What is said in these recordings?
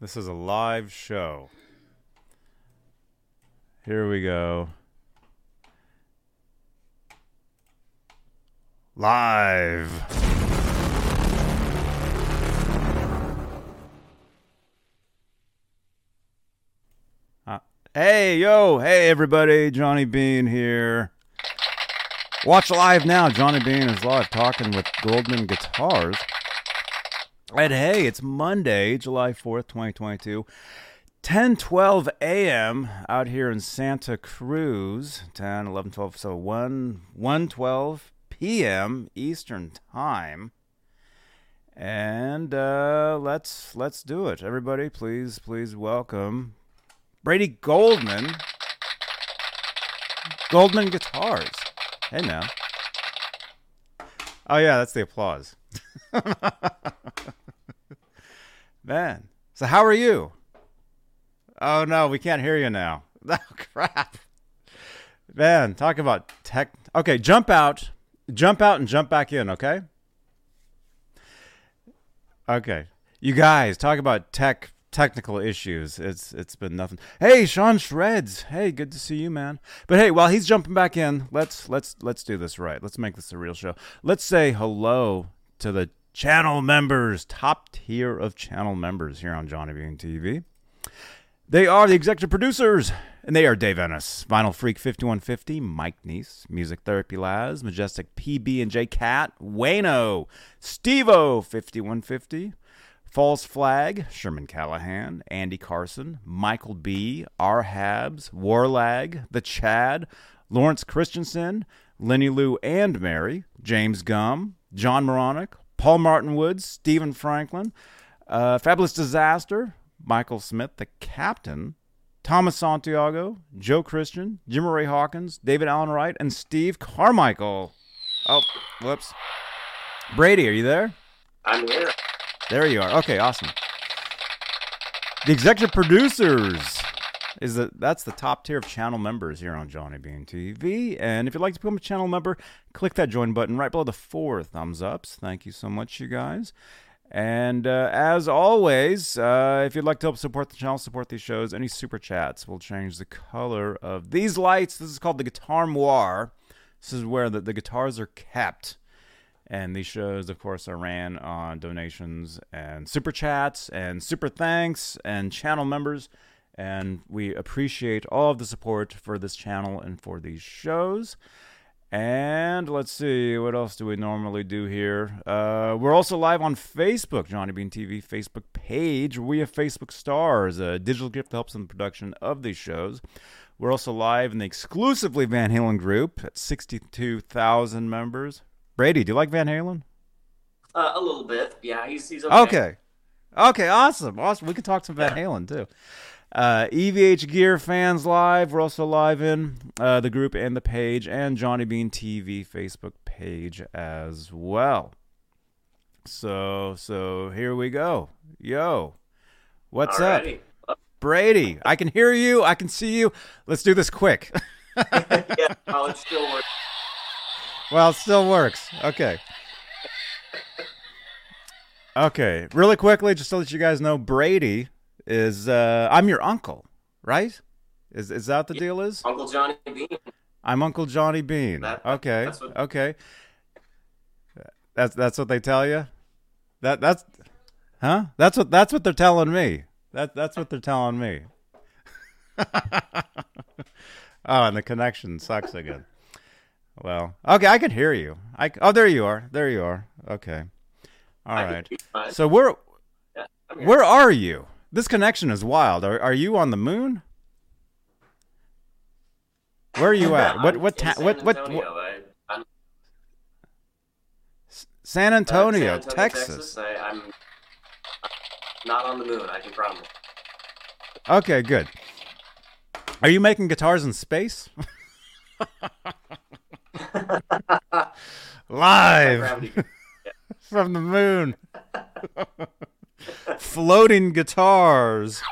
This is a live show. Here we go. Live. Uh, hey, yo, hey, everybody. Johnny Bean here. Watch live now. Johnny Bean is live talking with Goldman Guitars. And hey, it's Monday, July 4th, 2022. 10:12 a.m. out here in Santa Cruz. 10, 11, 12, so 1 1:12 p.m. Eastern Time. And uh, let's let's do it. Everybody, please please welcome Brady Goldman. Goldman Guitars. Hey now. Oh yeah, that's the applause. Man. So how are you? Oh no, we can't hear you now. Oh crap. Man, talk about tech. Okay, jump out. Jump out and jump back in, okay? Okay. You guys, talk about tech technical issues. It's it's been nothing. Hey, Sean Shreds. Hey, good to see you, man. But hey, while he's jumping back in, let's let's let's do this right. Let's make this a real show. Let's say hello to the channel members, top tier of channel members here on Johnny Bean TV. They are the executive producers, and they are Dave Ennis, Vinyl Freak 5150, Mike Neese, Music Therapy Laz, Majestic PB and J Cat, Wayno, Stevo 5150, False Flag, Sherman Callahan, Andy Carson, Michael B, R Habs, Warlag, The Chad, Lawrence Christensen, Lenny Lou and Mary, James Gum, John Moronic, Paul Martin Woods, Stephen Franklin, uh, Fabulous Disaster, Michael Smith, the captain, Thomas Santiago, Joe Christian, Jim Ray Hawkins, David Allen Wright, and Steve Carmichael. Oh, whoops. Brady, are you there? I'm here. There you are. Okay, awesome. The executive producers is that that's the top tier of channel members here on Johnny Bean TV. And if you'd like to become a channel member, click that join button right below the four thumbs ups. Thank you so much, you guys. And uh, as always, uh, if you'd like to help support the channel, support these shows, any super chats will change the color of these lights. This is called the Guitar Moir. This is where the, the guitars are kept. And these shows, of course, are ran on donations and super chats and super thanks and channel members. And we appreciate all of the support for this channel and for these shows. And let's see, what else do we normally do here? Uh, we're also live on Facebook, Johnny Bean TV Facebook page. We have Facebook Stars, a digital gift that helps in the production of these shows. We're also live in the exclusively Van Halen group at 62,000 members. Brady, do you like Van Halen? Uh, a little bit. Yeah, he's, he's okay. Okay. Okay, awesome. Awesome. We can talk some Van Halen too. Uh, EVH Gear Fans Live. We're also live in uh, the group and the page, and Johnny Bean TV Facebook page as well. So, so here we go. Yo, what's Alrighty. up, Brady? I can hear you. I can see you. Let's do this quick. yeah, oh, it still works. well, it still works. Okay. Okay, really quickly, just to let you guys know, Brady is uh I'm your uncle, right? Is is that the deal is? Uncle Johnny Bean. I'm Uncle Johnny Bean. That- okay. that's what- okay. That's that's what they tell you? That that's Huh? That's what that's what they're telling me. That that's what they're telling me. oh, and the connection sucks again. Well, okay, I can hear you. I oh, there you are. There you are. Okay. All right. So where Yeah, where are you? This connection is wild. Are are you on the moon? Where are you at? What what ta- San what what, Antonio. what I'm, San uh, Antonio, San Texas. I, I'm not on the moon. I can promise. Okay, good. Are you making guitars in space? Live from the moon. Floating guitars.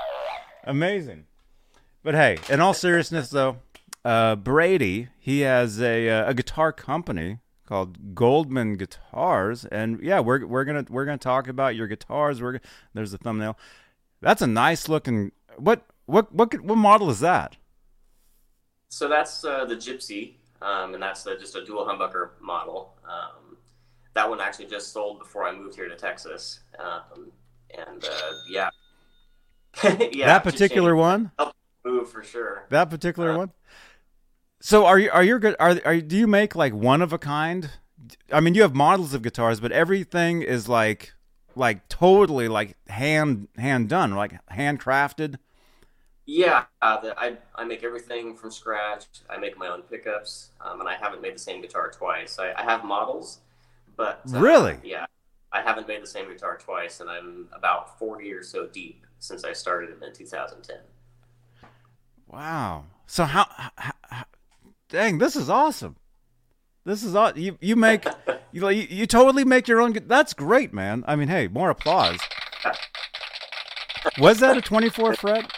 Amazing. But hey, in all seriousness though, uh, Brady, he has a uh, a guitar company called Goldman Guitars and yeah, we're we're to we're to talk about your guitars. We're there's a thumbnail. That's a nice looking. What what what what model is that? So that's uh, the Gypsy, um, and that's just a dual humbucker model. Um, that one actually just sold before I moved here to Texas, um, and uh, yeah, yeah, that particular one. Move for sure. That particular Uh, one. So are you are you good? Are are do you make like one of a kind? I mean, you have models of guitars, but everything is like like totally like hand hand done, like handcrafted. Yeah, uh, the, I I make everything from scratch. I make my own pickups, um, and I haven't made the same guitar twice. I, I have models, but uh, Really? yeah, I haven't made the same guitar twice, and I'm about forty or so deep since I started in 2010. Wow. So how, how, how dang, this is awesome. This is aw- you you make you, you you totally make your own. That's great, man. I mean, hey, more applause. Was that a 24 fret?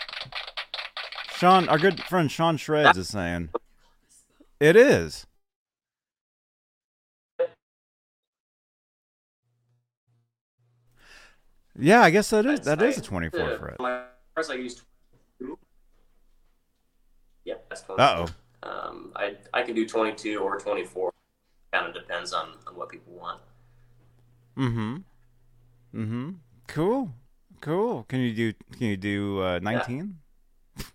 Sean, our good friend Sean Shreds is saying it is. Yeah, I guess that is that is a 24 Uh, fret. My I used. 22. Yeah, that's 22. Uh oh. Um, I I can do 22 or 24. Kind of depends on, on what people want. Mm-hmm. Mm-hmm. Cool. Cool. Can you do can you do uh, 19?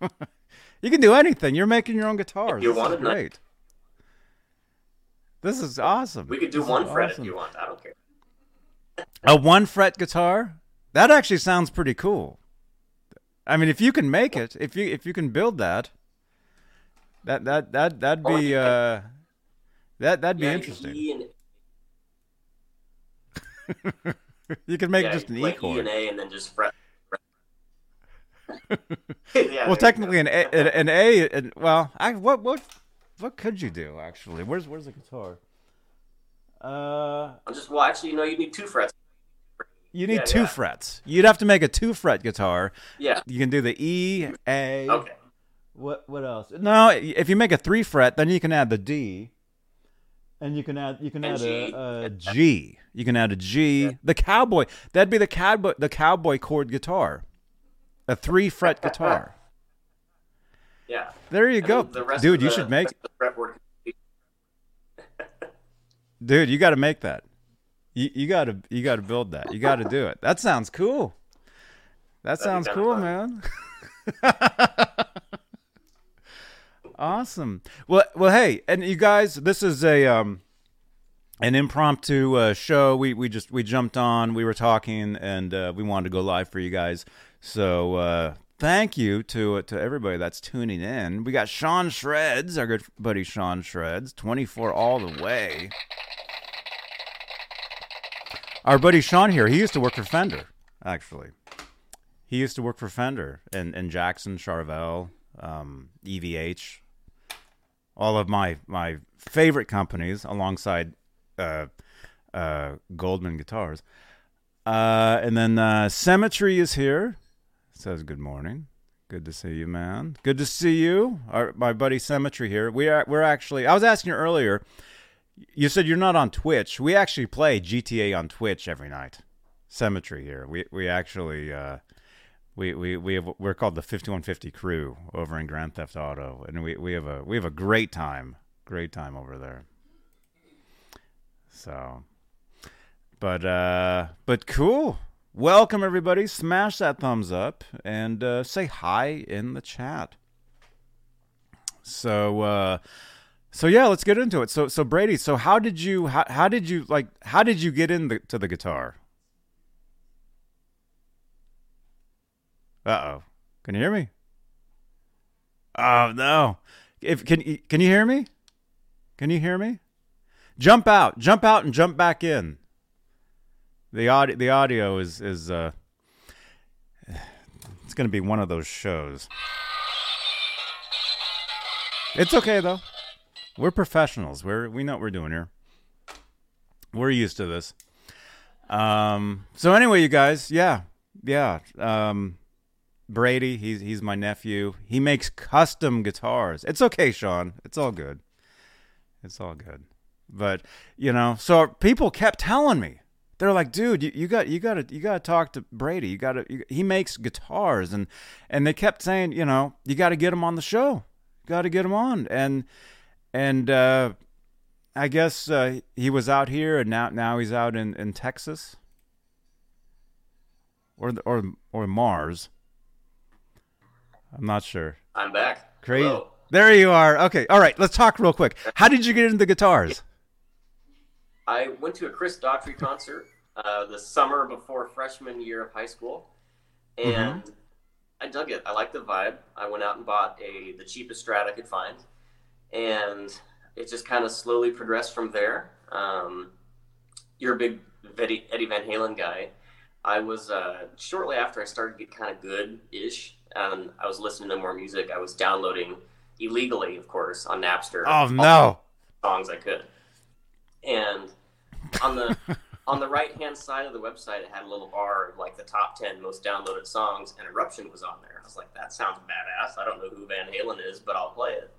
you can do anything. You're making your own guitars. you this is wanted nine- great. This is awesome. We could do This one fret awesome. if you want. I don't care. A one fret guitar? That actually sounds pretty cool. I mean, if you can make it, if you if you can build that, that that that that'd be uh that that'd be Yeah, interesting. E and, You can make yeah, just an play E E chord. and A and then just fret. yeah, well, technically, an A, an, an A, an, well, I, what, what, what could you do actually? Where's, where's the guitar? Uh, I'm just well, actually, you know, you need two frets. You need Yeah, two yeah. frets. You'd have to make a two fret guitar. Yeah. You can do the E, A. Okay. What, what else? No, if you make a three fret, then you can add the D, and you can add, you can And add G. a, a G. You can add a G. The cowboy. That'd be the cowboy, the cowboy chord guitar. A three fret guitar. Yeah. There you And go, the dude. of You the- should make. the fretboard. Dude, you got to make that. You you got to you got to build that. You got to do it. That sounds cool. That That'd sounds cool, fun. man. awesome. Well, well, hey, and you guys, this is a um an impromptu uh, show. We we just we jumped on. We were talking, and uh, we wanted to go live for you guys. So uh, thank you to to everybody that's tuning in. We got Sean Shreds, our good buddy Sean Shreds, twenty four all the way. Our buddy Sean here, he used to work for Fender, actually. He used to work for Fender and, and Jackson, Charvel, um, EVH, all of my my favorite companies alongside uh, uh, Goldman Guitars. Uh, and then uh, Cemetery is here. Says good morning. Good to see you, man. Good to see you. Our, my buddy Cemetery here. We are we're actually. I was asking you earlier. You said you're not on Twitch. We actually play GTA on Twitch every night. Cemetery here. We we actually uh, we we we have we're called the 5150 crew over in Grand Theft Auto, and we we have a we have a great time, great time over there. So, but uh, but cool. Welcome everybody. Smash that thumbs up and uh, say hi in the chat. So uh, so yeah, let's get into it. So so Brady, so how did you how, how did you like how did you get into to the guitar? Uh oh. Can you hear me? Oh no. If can you can you hear me? Can you hear me? Jump out. Jump out and jump back in. The audio the audio is is uh it's to be one of those shows. It's okay though. We're professionals. We're we know what we're doing here. We're used to this. Um so anyway, you guys, yeah. Yeah. Um Brady, he's he's my nephew. He makes custom guitars. It's okay, Sean. It's all good. It's all good. But, you know, so people kept telling me. they're like, dude, you, you got you got to you got to talk to Brady. You got to he makes guitars and and they kept saying, you know, you got to get him on the show. Got to get him on. And and uh I guess uh, he was out here and now now he's out in in Texas or or or Mars. I'm not sure. I'm back. Crazy. Hello. There you are. Okay. All right. Let's talk real quick. How did you get into guitars? I went to a Chris Daughtry concert uh, the summer before freshman year of high school, and I dug it. I liked the vibe. I went out and bought a the cheapest Strat I could find, and it just kind of slowly progressed from there. Um, you're a big Eddie, Van Halen guy. I was uh, shortly after I started to get kind of good ish, and I was listening to more music. I was downloading illegally, of course, on Napster. Oh all no. the songs I could. And on the on the right hand side of the website, it had a little bar of like the top ten most downloaded songs, and Eruption was on there. I was like, that sounds badass. I don't know who Van Halen is, but I'll play it.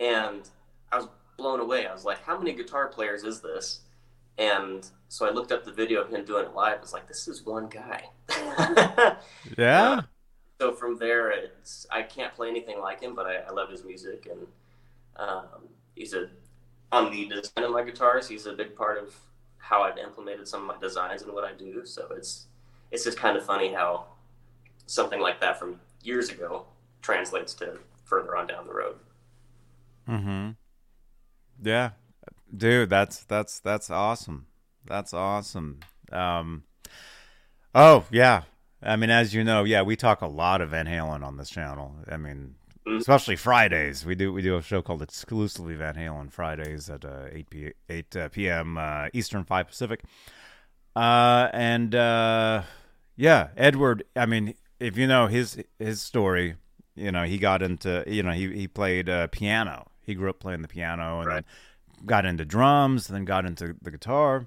And I was blown away. I was like, how many guitar players is this? And so I looked up the video of him doing it live. I was like, this is one guy. Yeah. so from there, it's I can't play anything like him, but I, I love his music, and um, he's a on the design of my guitars. He's a big part of how I've implemented some of my designs and what I do. So it's it's just kind of funny how something like that from years ago translates to further on down the road. Mm-hmm. Yeah, dude, that's that's that's awesome. That's awesome. Um, oh yeah, I mean, as you know, yeah, we talk a lot of Van Halen on this channel. I mean, Mhm. especially Fridays. We do we do a show called exclusively Van Halen Fridays at uh, eight p eight uh, p.m. Uh, Eastern, five Pacific. Uh, and uh, yeah, Edward. I mean, if you know his his story, you know he got into you know he he played uh, piano. He grew up playing the piano and Right. then got into drums, then got into the guitar,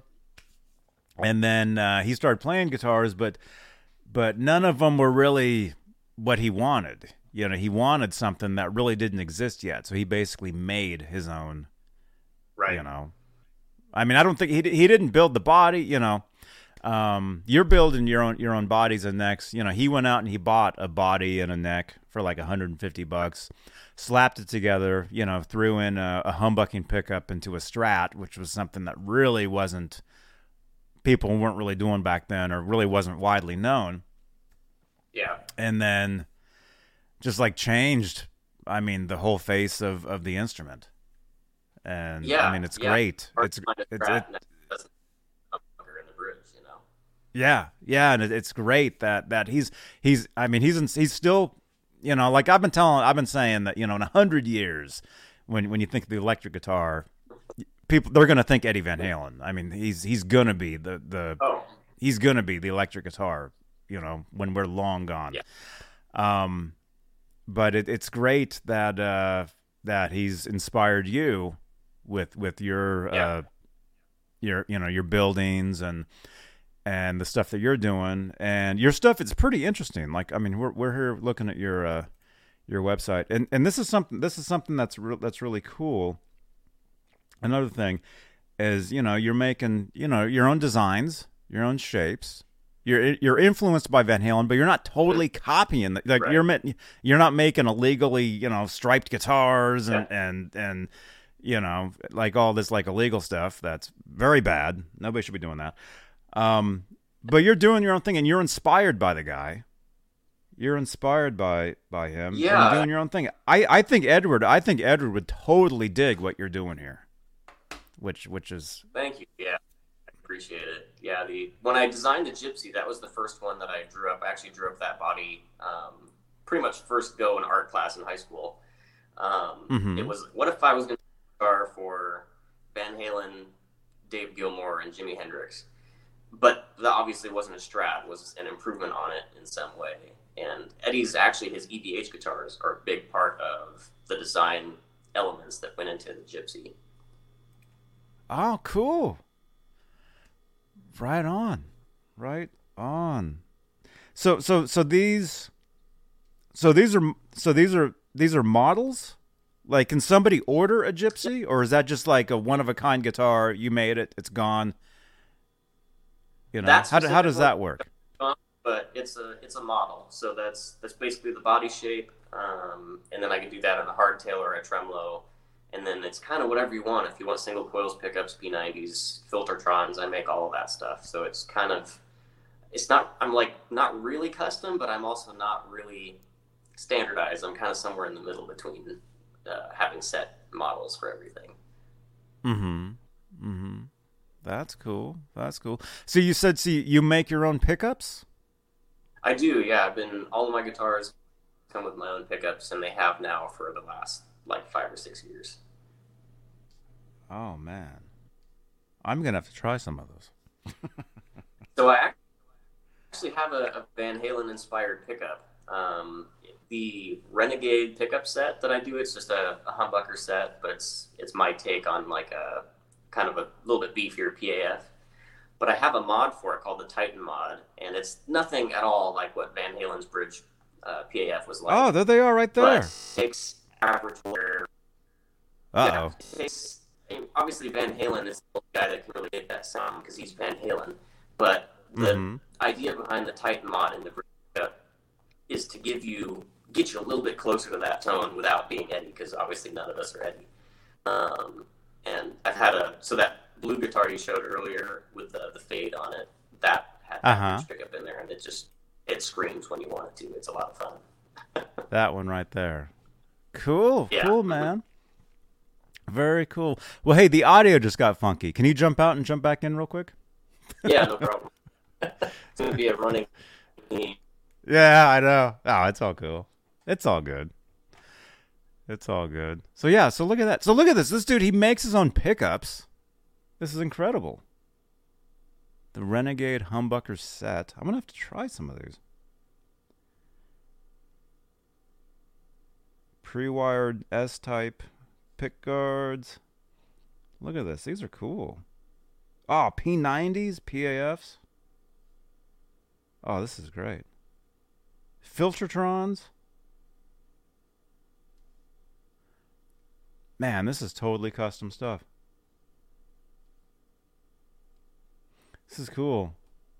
and then uh, he started playing guitars, but but none of them were really what he wanted. You know, he wanted something that really didn't exist yet, so he basically made his own Right. you know i mean i don't think he he didn't build the body you know um you're building your own your own bodies and necks you know he went out and he bought a body and a neck for like 150 bucks slapped it together you know threw in a, a humbucking pickup into a strat which was something that really wasn't people weren't really doing back then or really wasn't widely known Yeah. and then just like changed i mean the whole face of of the instrument and Yeah, i mean it's yeah. great it's it's Strat it, that doesn't have a bunker in the bridge, you know. Yeah yeah and it's great that that he's he's i mean he's in, he's still you know like i've been telling i've been saying that you know in a hundred years when when you think of the electric guitar people they're gonna think eddie van halen i mean he's he's gonna be the the Oh, he's gonna be the electric guitar you know when we're long gone Yeah. um but it, it's great that uh that he's inspired you with with your Yeah. uh your you know your buildings and and the stuff that you're doing and your stuff it's pretty interesting. Like i mean we're we're here looking at your uh your website and and this is something this is something that's re- that's really cool. Another thing is you know you're making you know your own designs your own shapes. You're you're influenced by Van Halen but you're not totally copying the- like Right. you're you're not making illegally you know striped guitars and and and you know like all this like illegal stuff that's very bad. Nobody should be doing that um but you're doing your own thing and you're inspired by the guy you're inspired by by him and Yeah. you're doing your own thing i i think edward i think edward would totally dig what you're doing here which which is Thank you. Yeah, I appreciate it. Yeah, the when I designed the Gypsy, that was the first one that I drew up. I actually drew up that body um, pretty much first go in art class in high school. Um, Mhm. It was what if I was going to star for Van Halen, Dave Gilmour, and Jimi Hendrix, but that obviously wasn't a Strat. Was an improvement on it in some way. And Eddie's actually his EVH guitars are a big part of the design elements that went into the Gypsy. oh cool right on right on so so so these so these are so these are these are models like can somebody order a gypsy or is that just like a one of a kind guitar you made it it's gone You know, That's how, how does that work? but it's a it's a model. So that's that's basically the body shape, um, and then I can do that on a hardtail or a tremolo, and then it's kind of whatever you want. If you want single coils, pickups, P90s, filtertrons, I make all of that stuff. So it's kind of it's not I'm like not really custom, but I'm also not really standardized. I'm kind of somewhere in the middle between uh, having set models for everything. Mm-hmm. Mm-hmm. That's cool. That's cool. So you said, see, you make your own pickups? I do, yeah. I've been all of my guitars come with my own pickups, and they have now for the last like five or six years. Oh man, I'm gonna have to try some of those. So I actually have a, a Van Halen inspired pickup. Um, the Renegade pickup set that I do, it's just a, a humbucker set, but it's it's my take on like a kind of a little bit beefier PAF. But I have a mod for it called the Titan mod, and it's nothing at all like what Van Halen's bridge uh, PAF was like. Oh, there they are, right there. it takes average Uh yeah, oh. it obviously, Van Halen is the guy that can really get that sound because he's Van Halen. But the Mhm. idea behind the Titan mod and the bridge is to give you get you a little bit closer to that tone without being Eddie, because obviously none of us are Eddie. Um, and I've had a so that blue guitar you showed earlier with the, the fade on it that had Uh-huh. pickup in there, and it just it screams when you want it to. It's a lot of fun. That one right there. Cool. Yeah. Cool, man. Very cool. Well, hey, the audio just got funky. Can you jump out and jump back in real quick? Yeah, no problem. it's gonna be a running. Yeah, I know. Oh, it's all cool. It's all good. It's all good. So yeah, so look at that. So look at this. This dude, he makes his own pickups. This is incredible. The Renegade Humbucker set. I'm gonna have to try some of these. Pre-wired S-type pick guards. Look at this. These are cool. Ah, oh, P90s, PAFs. Oh, this is great. Filtertrons. Man, this is totally custom stuff. This is cool.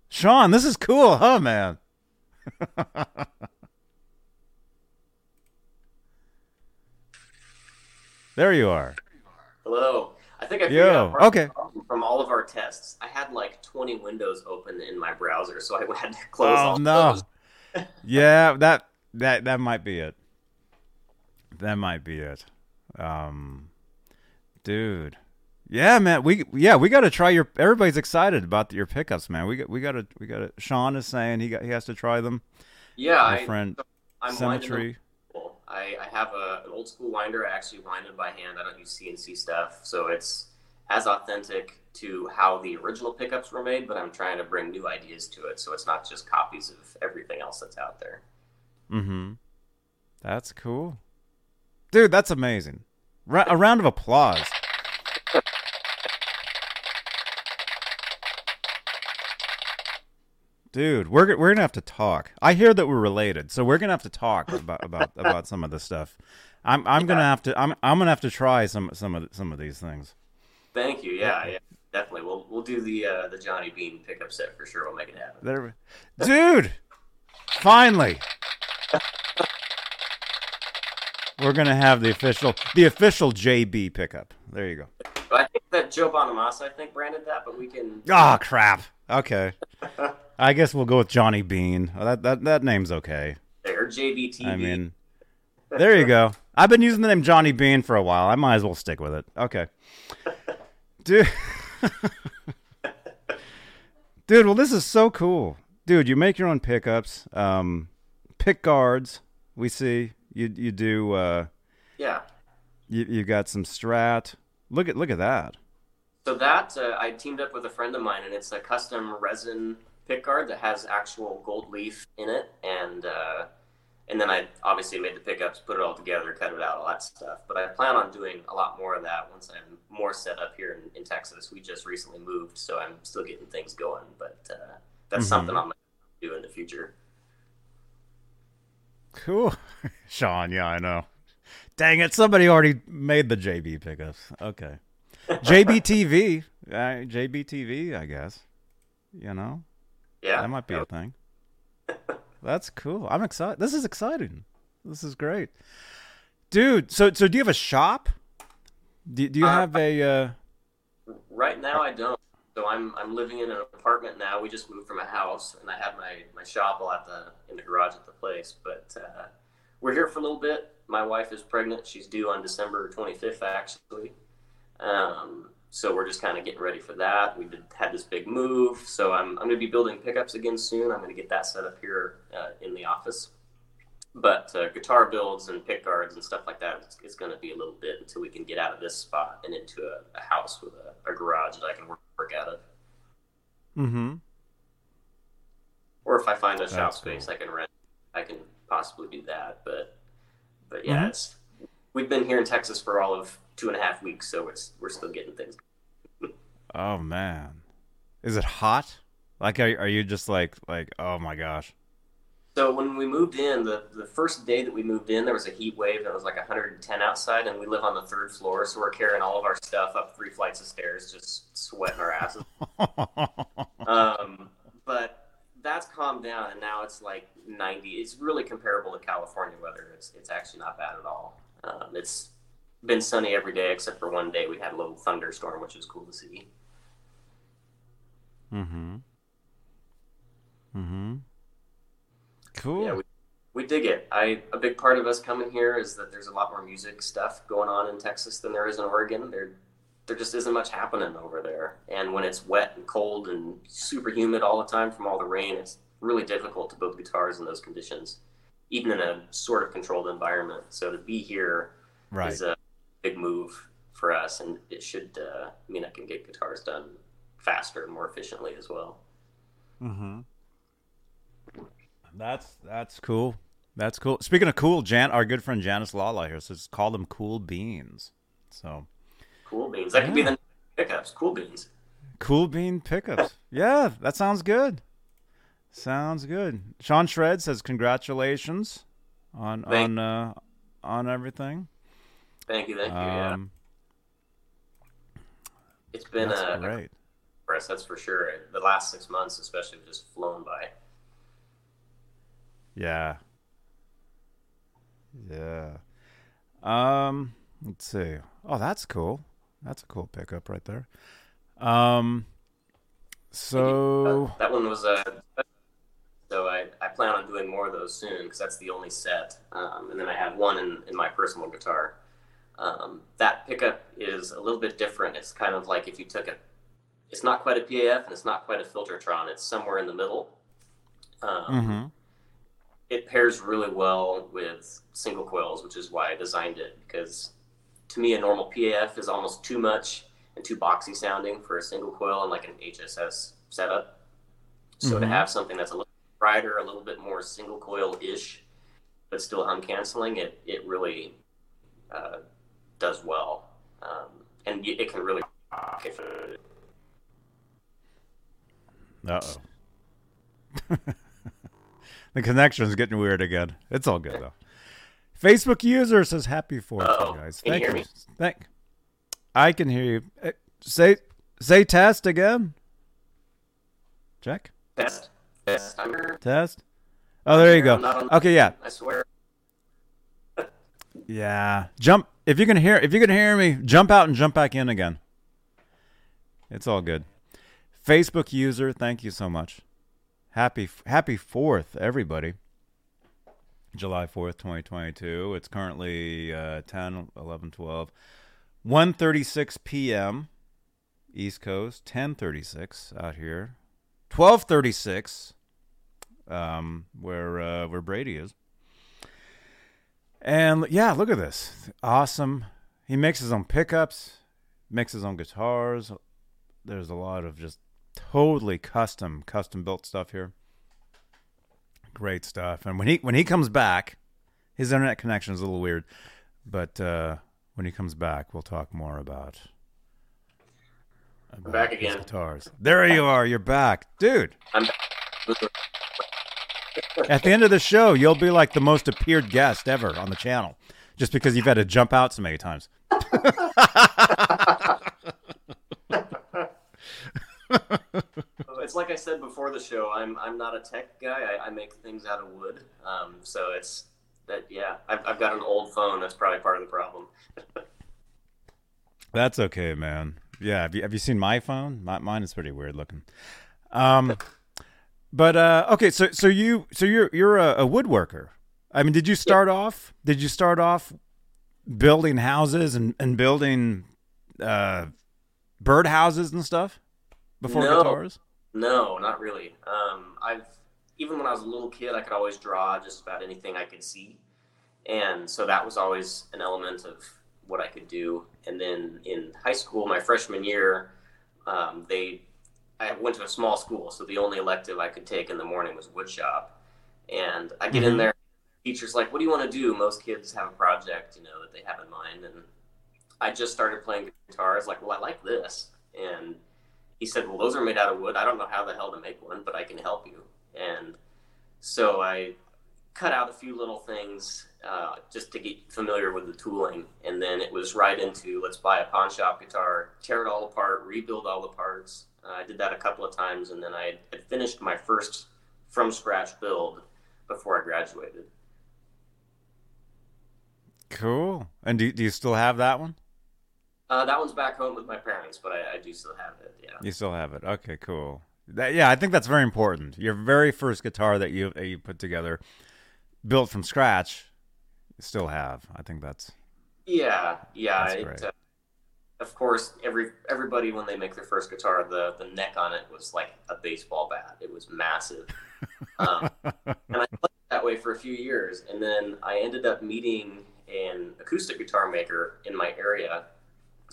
Sean, this is cool, huh, man? there you are. Hello. I think I figured Yo, out okay. from all of our tests. I had like 20 windows open in my browser, so I had to close Oh all no. those. yeah, that that that might be it. That might be it. Um dude. Yeah, man. We yeah, we got to try your everybody's excited about your pickups, man. We got we got to we got to Sean is saying he got he has to try them. Yeah, My I, friend I'm Symmetry. I, I have a, an old school winder. I actually wind them by hand. I don't use CNC stuff, so it's as authentic to how the original pickups were made. But I'm trying to bring new ideas to it, so it's not just copies of everything else that's out there. Mm-hmm. That's cool. Dude, that's amazing. Ra- a round of applause. Dude, we're we're gonna have to talk. I hear that we're related, so we're gonna have to talk about about, about some of this stuff. I'm I'm gonna have to I'm I'm gonna have to try some some of some of these things. Thank you. Yeah, yeah, definitely. We'll we'll do the uh, the Johnny Bean pickup set for sure. We'll make it happen. There, dude. Finally, we're gonna have the official the official JB pickup. There you go. I think that Joe Bonamassa, I think, branded that, but we can. Oh crap. Okay. I guess we'll go with Johnny Bean. Oh, That that that name's okay. Or JBTV. I mean, there you go. I've been using the name Johnny Bean for a while. I might as well stick with it. Okay. Dude. Dude, well this is so cool. Dude, you make your own pickups. Um pick guards, we see. You you do uh yeah. you you got some strat. Look at look at that. So that uh, I teamed up with a friend of mine, and it's a custom resin pick guard that has actual gold leaf in it, and uh, and then I obviously made the pickups, put it all together, cut it out, all that stuff. But I plan on doing a lot more of that once I'm more set up here in, in Texas. We just recently moved, so I'm still getting things going, but uh, that's Mhm. something I'm gonna do in the future. Cool. Sean, yeah, I know. Dang it, somebody already made the JB pickups. Okay. JBTV. Uh, JBTV, I guess. You know, Yeah, that might be yeah. a thing. That's cool. I'm excited. This is exciting. This is great, dude. So, so do you have a shop? Do, do you Uh, have a? Uh, Right now, I don't. So I'm I'm living in an apartment now. We just moved from a house, and I have my my shop all at the in the garage at the place. But uh, we're here for a little bit. My wife is pregnant. She's due on December 25th, actually. Um, so we're just kind of getting ready for that. We did, had this big move, so I'm I'm going to be building pickups again soon. I'm going to get that set up here uh, in the office. But uh, guitar builds and pick guards and stuff like that, it's, it's going to be a little bit until we can get out of this spot and into a, a house with a, a garage that I can work, work out of. mm-hmm. Or if I find a shop That's space cool. I can rent, I can possibly do that. But but yeah, Mhm. it's we've been here in Texas for all of two and a half weeks, so it's we're still getting things. Oh man, is it hot? Like, are, are you just like like? Oh my gosh. So when we moved in, the, the first day that we moved in, there was a heat wave. It was like 110 outside, and we live on the third floor, so we're carrying all of our stuff up three flights of stairs, just sweating our asses. Um, but that's calmed down, and now it's like 90. It's really comparable to California weather. It's it's actually not bad at all. Um, it's been sunny every day except for one day we had a little thunderstorm, which was cool to see. mm-hmm. Mm-hmm. Cool. Yeah, we, we dig it. I a big part of us coming here is that there's a lot more music stuff going on in Texas than there is in Oregon. There there just isn't much happening over there. And when it's wet and cold and super humid all the time from all the rain, it's really difficult to build guitars in those conditions, even in a sort of controlled environment. So to be here right. is a big move for us, and it should uh, mean I can get guitars done faster and more efficiently as well. Mm-hmm. That's that's cool. That's cool. Speaking of cool, Jan, our good friend Janice Lala here says call them cool beans. So Cool beans. That could be the pickups. Cool beans. cool bean pickups. yeah, that sounds good. Sounds good. Sean Shred says congratulations on Thank- on uh, on everything. Thank you, thank you. yeah. Um, It's been that's a great. for us, that's for sure. The last six months, especially, have just flown by. Yeah. Yeah. Um, let's see. Oh, that's cool. That's a cool pickup right there. Um, so Uh, that one was a. so I, I plan on doing more of those soon because that's the only set. Um, and then I have one in, in my personal guitar. Um, that pickup is a little bit different. It's kind of like if you took a. It's not quite a PAF and it's not quite a Filtertron. It's somewhere in the middle. Um, mhm. It pairs really well with single coils, which is why I designed it. Because to me, a normal PAF is almost too much and too boxy sounding for a single coil and like an HSS setup. So to Mhm. have something that's a little brighter, a little bit more single coil ish, but still hum canceling, it it really uh, does well, um, and y- it can really. Uh oh. the connection's getting weird again. It's all good though. Facebook user says happy fourth, Uh-oh. you guys. Can you Thank hear you. me? Thank. I can hear you. Eh, Say say test again. Check. test, test, I'm here. Test. Oh, there you go. I'm not on- Okay, yeah. I swear. Yeah. Jump if you can hear if you can hear me, jump out and jump back in again. It's all good. Facebook user, thank you so much. Happy happy 4th everybody. July 4th, 2022. It's currently uh 10 11 12 1:36 p.m. East Coast, 10:36 out here. 12:36 um where uh where Brady is. And yeah, look at this. Awesome. He makes his own pickups, makes his own guitars. There's a lot of just totally custom, custom built stuff here. Great stuff. And when he when he comes back, his internet connection is a little weird, but uh, when he comes back, we'll talk more about. about back again. Guitars. There you are. You're back, dude. I'm At the end of the show, you'll be like the most appeared guest ever on the channel, just because you've had to jump out so many times. Oh, it's like I said before the show. I'm I'm not a tech guy. I, I make things out of wood. Um, so it's that yeah. I've I've got an old phone. That's probably part of the problem. That's okay, man. Yeah, have you have you seen my phone? My, mine is pretty weird looking. Um, but uh, okay, so so you so you're you're a, a woodworker. I mean, did you start yeah. off? Did you start off building houses and and building uh, bird houses and stuff before no, guitars? No, not really. Um, I've even when I was a little kid, I could always draw just about anything I could see, and so that was always an element of what I could do. And then in high school, my freshman year, um, they I went to a small school, so the only elective I could take in the morning was woodshop. And I get mm-hmm. in there, teacher's like, "What do you want to do?" Most kids have a project, you know, that they have in mind, and I just started playing guitar. I was like, "Well, I like this," and he said, "Well, those are made out of wood. I don't know how the hell to make one, but I can help you." And so I cut out a few little things uh, just to get familiar with the tooling. And then it was right into let's buy a pawn shop guitar, tear it all apart, rebuild all the parts. Uh, I did that a couple of times, and then I had finished my first from scratch build before I graduated. Cool. And do, do you still have that one? Uh, that one's back home with my parents, but I, I do still have it. Yeah. You still have it. Okay, cool. That, yeah, I think that's very important. Your very first guitar that you that you put together, built from scratch, still have. I think that's yeah, yeah. It, uh, of course, every everybody when they make their first guitar, the the neck on it was like a baseball bat. It was massive, um, and I played that way for a few years, and then I ended up meeting an acoustic guitar maker in my area,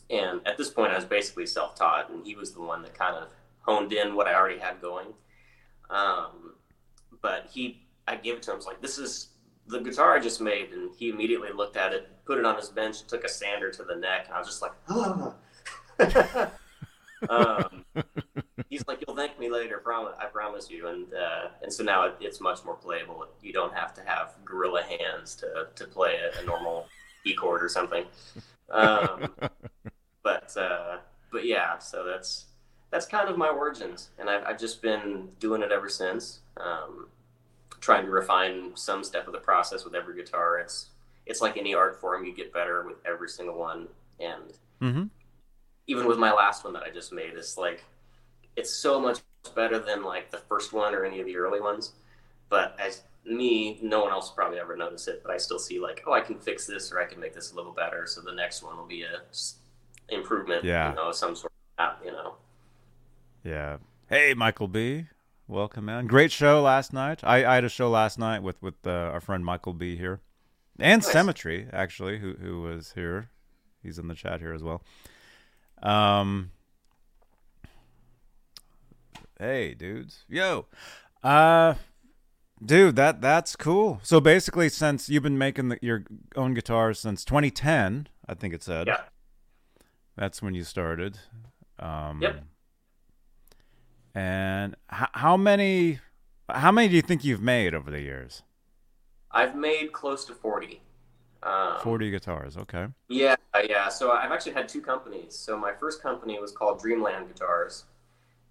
and at this point, I was basically self taught, and he was the one that kind of honed in what I already had going. Um, but he, I gave it to him. I was like, "This is the guitar I just made, and he immediately looked at it, put it on his bench, took a sander to the neck, and I was just like, oh. um, he's like, you'll thank me later, promise, I promise you. And uh, and so now it, it's much more playable. You don't have to have gorilla hands to to play a, a normal E chord or something. Um, but uh, but yeah, so that's that's kind of my origins, and I've, I've just been doing it ever since. Um, trying to refine some step of the process with every guitar. It's it's like any art form; you get better with every single one. And mm-hmm. even with my last one that I just made, it's like it's so much better than like the first one or any of the early ones. But as me, no one else will probably ever notice it. But I still see like, oh, I can fix this or I can make this a little better. So the next one will be a improvement. Yeah. You know, some sort of you know. Yeah. Hey, Michael B. Welcome, man. Great show last night. I, I had a show last night with with uh, our friend Michael B here, and nice. Cemetery actually, who who was here. He's in the chat here as well. Um. Hey, dudes. Yo. Uh dude, that that's cool. So basically since you've been making the, your own guitars since 2010, I think it said. Yeah. That's when you started. Um Yep. And h- how many how many do you think you've made over the years? I've made close to 40. Um, 40 guitars, okay. Yeah, yeah. So I've actually had two companies. So my first company was called Dreamland Guitars,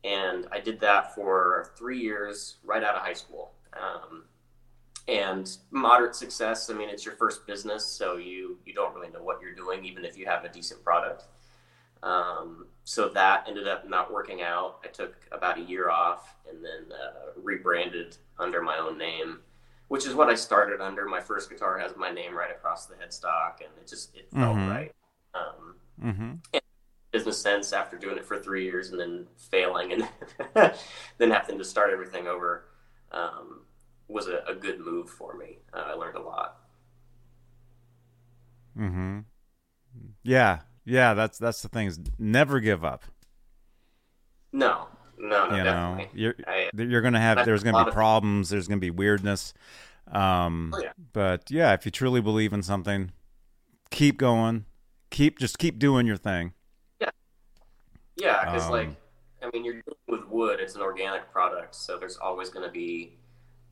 and I did that for three years right out of high school. Um, and moderate success. I mean, it's your first business, so you you don't really know what you're doing, even if you have a decent product. Um, so that ended up not working out. I took about a year off and then uh, rebranded under my own name, which is what I started under. My first guitar has my name right across the headstock, and it just it felt mm-hmm. right. Um, mm-hmm. business sense after doing it for three years and then failing and then having to start everything over um, was a, a, good move for me. Uh, I learned a lot. Hmm. Yeah, yeah, that's that's the thing is never give up. No, no, no, you definitely. know, you're I, you're gonna have there's gonna be problems. There's gonna be weirdness. Um, oh, yeah. But yeah, if you truly believe in something, keep going. Keep just keep doing your thing. Yeah, yeah, because um, like I mean, you're with wood. It's an organic product, so there's always going to be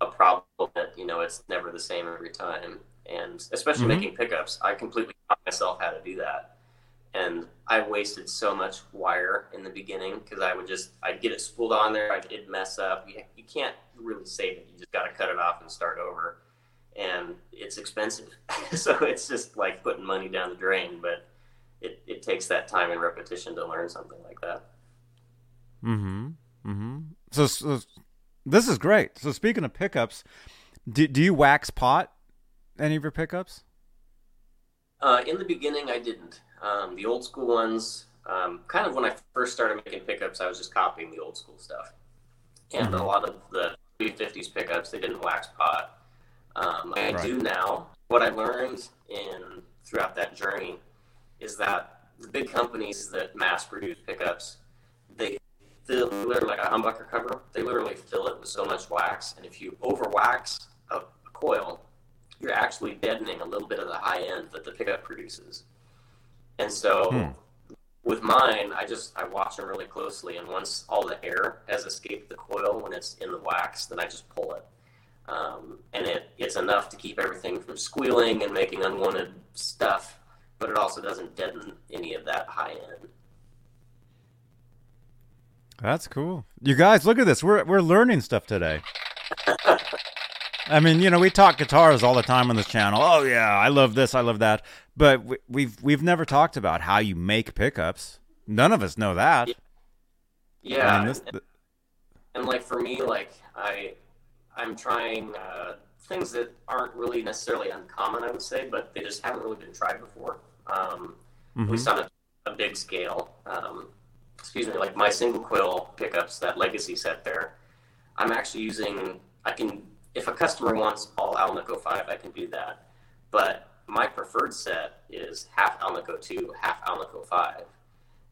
a problem that you know it's never the same every time. And especially mm-hmm. making pickups, I completely taught myself how to do that and I wasted so much wire in the beginning because I would just I'd get it spooled on there, I'd, it'd mess up. You, you can't really save it. You just got to cut it off and start over, and it's expensive. so it's just like putting money down the drain. But it, it takes that time and repetition to learn something like that. Mm-hmm. Mm-hmm. So, so this is great. So speaking of pickups, do, do you wax pot any of your pickups? Uh, in the beginning, I didn't. Um, the old school ones, um, kind of when I first started making pickups, I was just copying the old school stuff. And mm-hmm. a lot of the 350s pickups, they didn't wax pot. Um, I right. do now. What I learned in throughout that journey is that the big companies that mass produce pickups, they fill literally like a humbucker cover. They literally fill it with so much wax, and if you over wax a, a coil, you're actually deadening a little bit of the high end that the pickup produces. And so hmm. with mine, I just I watch them really closely, and once all the air has escaped the coil when it's in the wax, then I just pull it. Um, and it, it's enough to keep everything from squealing and making unwanted stuff, but it also doesn't deaden any of that high end. That's cool. You guys, look at this. We're we're learning stuff today. I mean, you know, we talk guitars all the time on this channel. Oh yeah, I love this, I love that. But we, we've we've never talked about how you make pickups. None of us know that. Yeah, and, this, and, and like for me, like I, I'm trying uh, things that aren't really necessarily uncommon, I would say, but they just haven't really been tried before. Um, mm-hmm. At least on a, a big scale. Um, excuse me, like my single coil pickups, that legacy set there. I'm actually using. I can if a customer wants all Alnico 5, I can do that. But my preferred set is half Alnico 2, half Alnico 5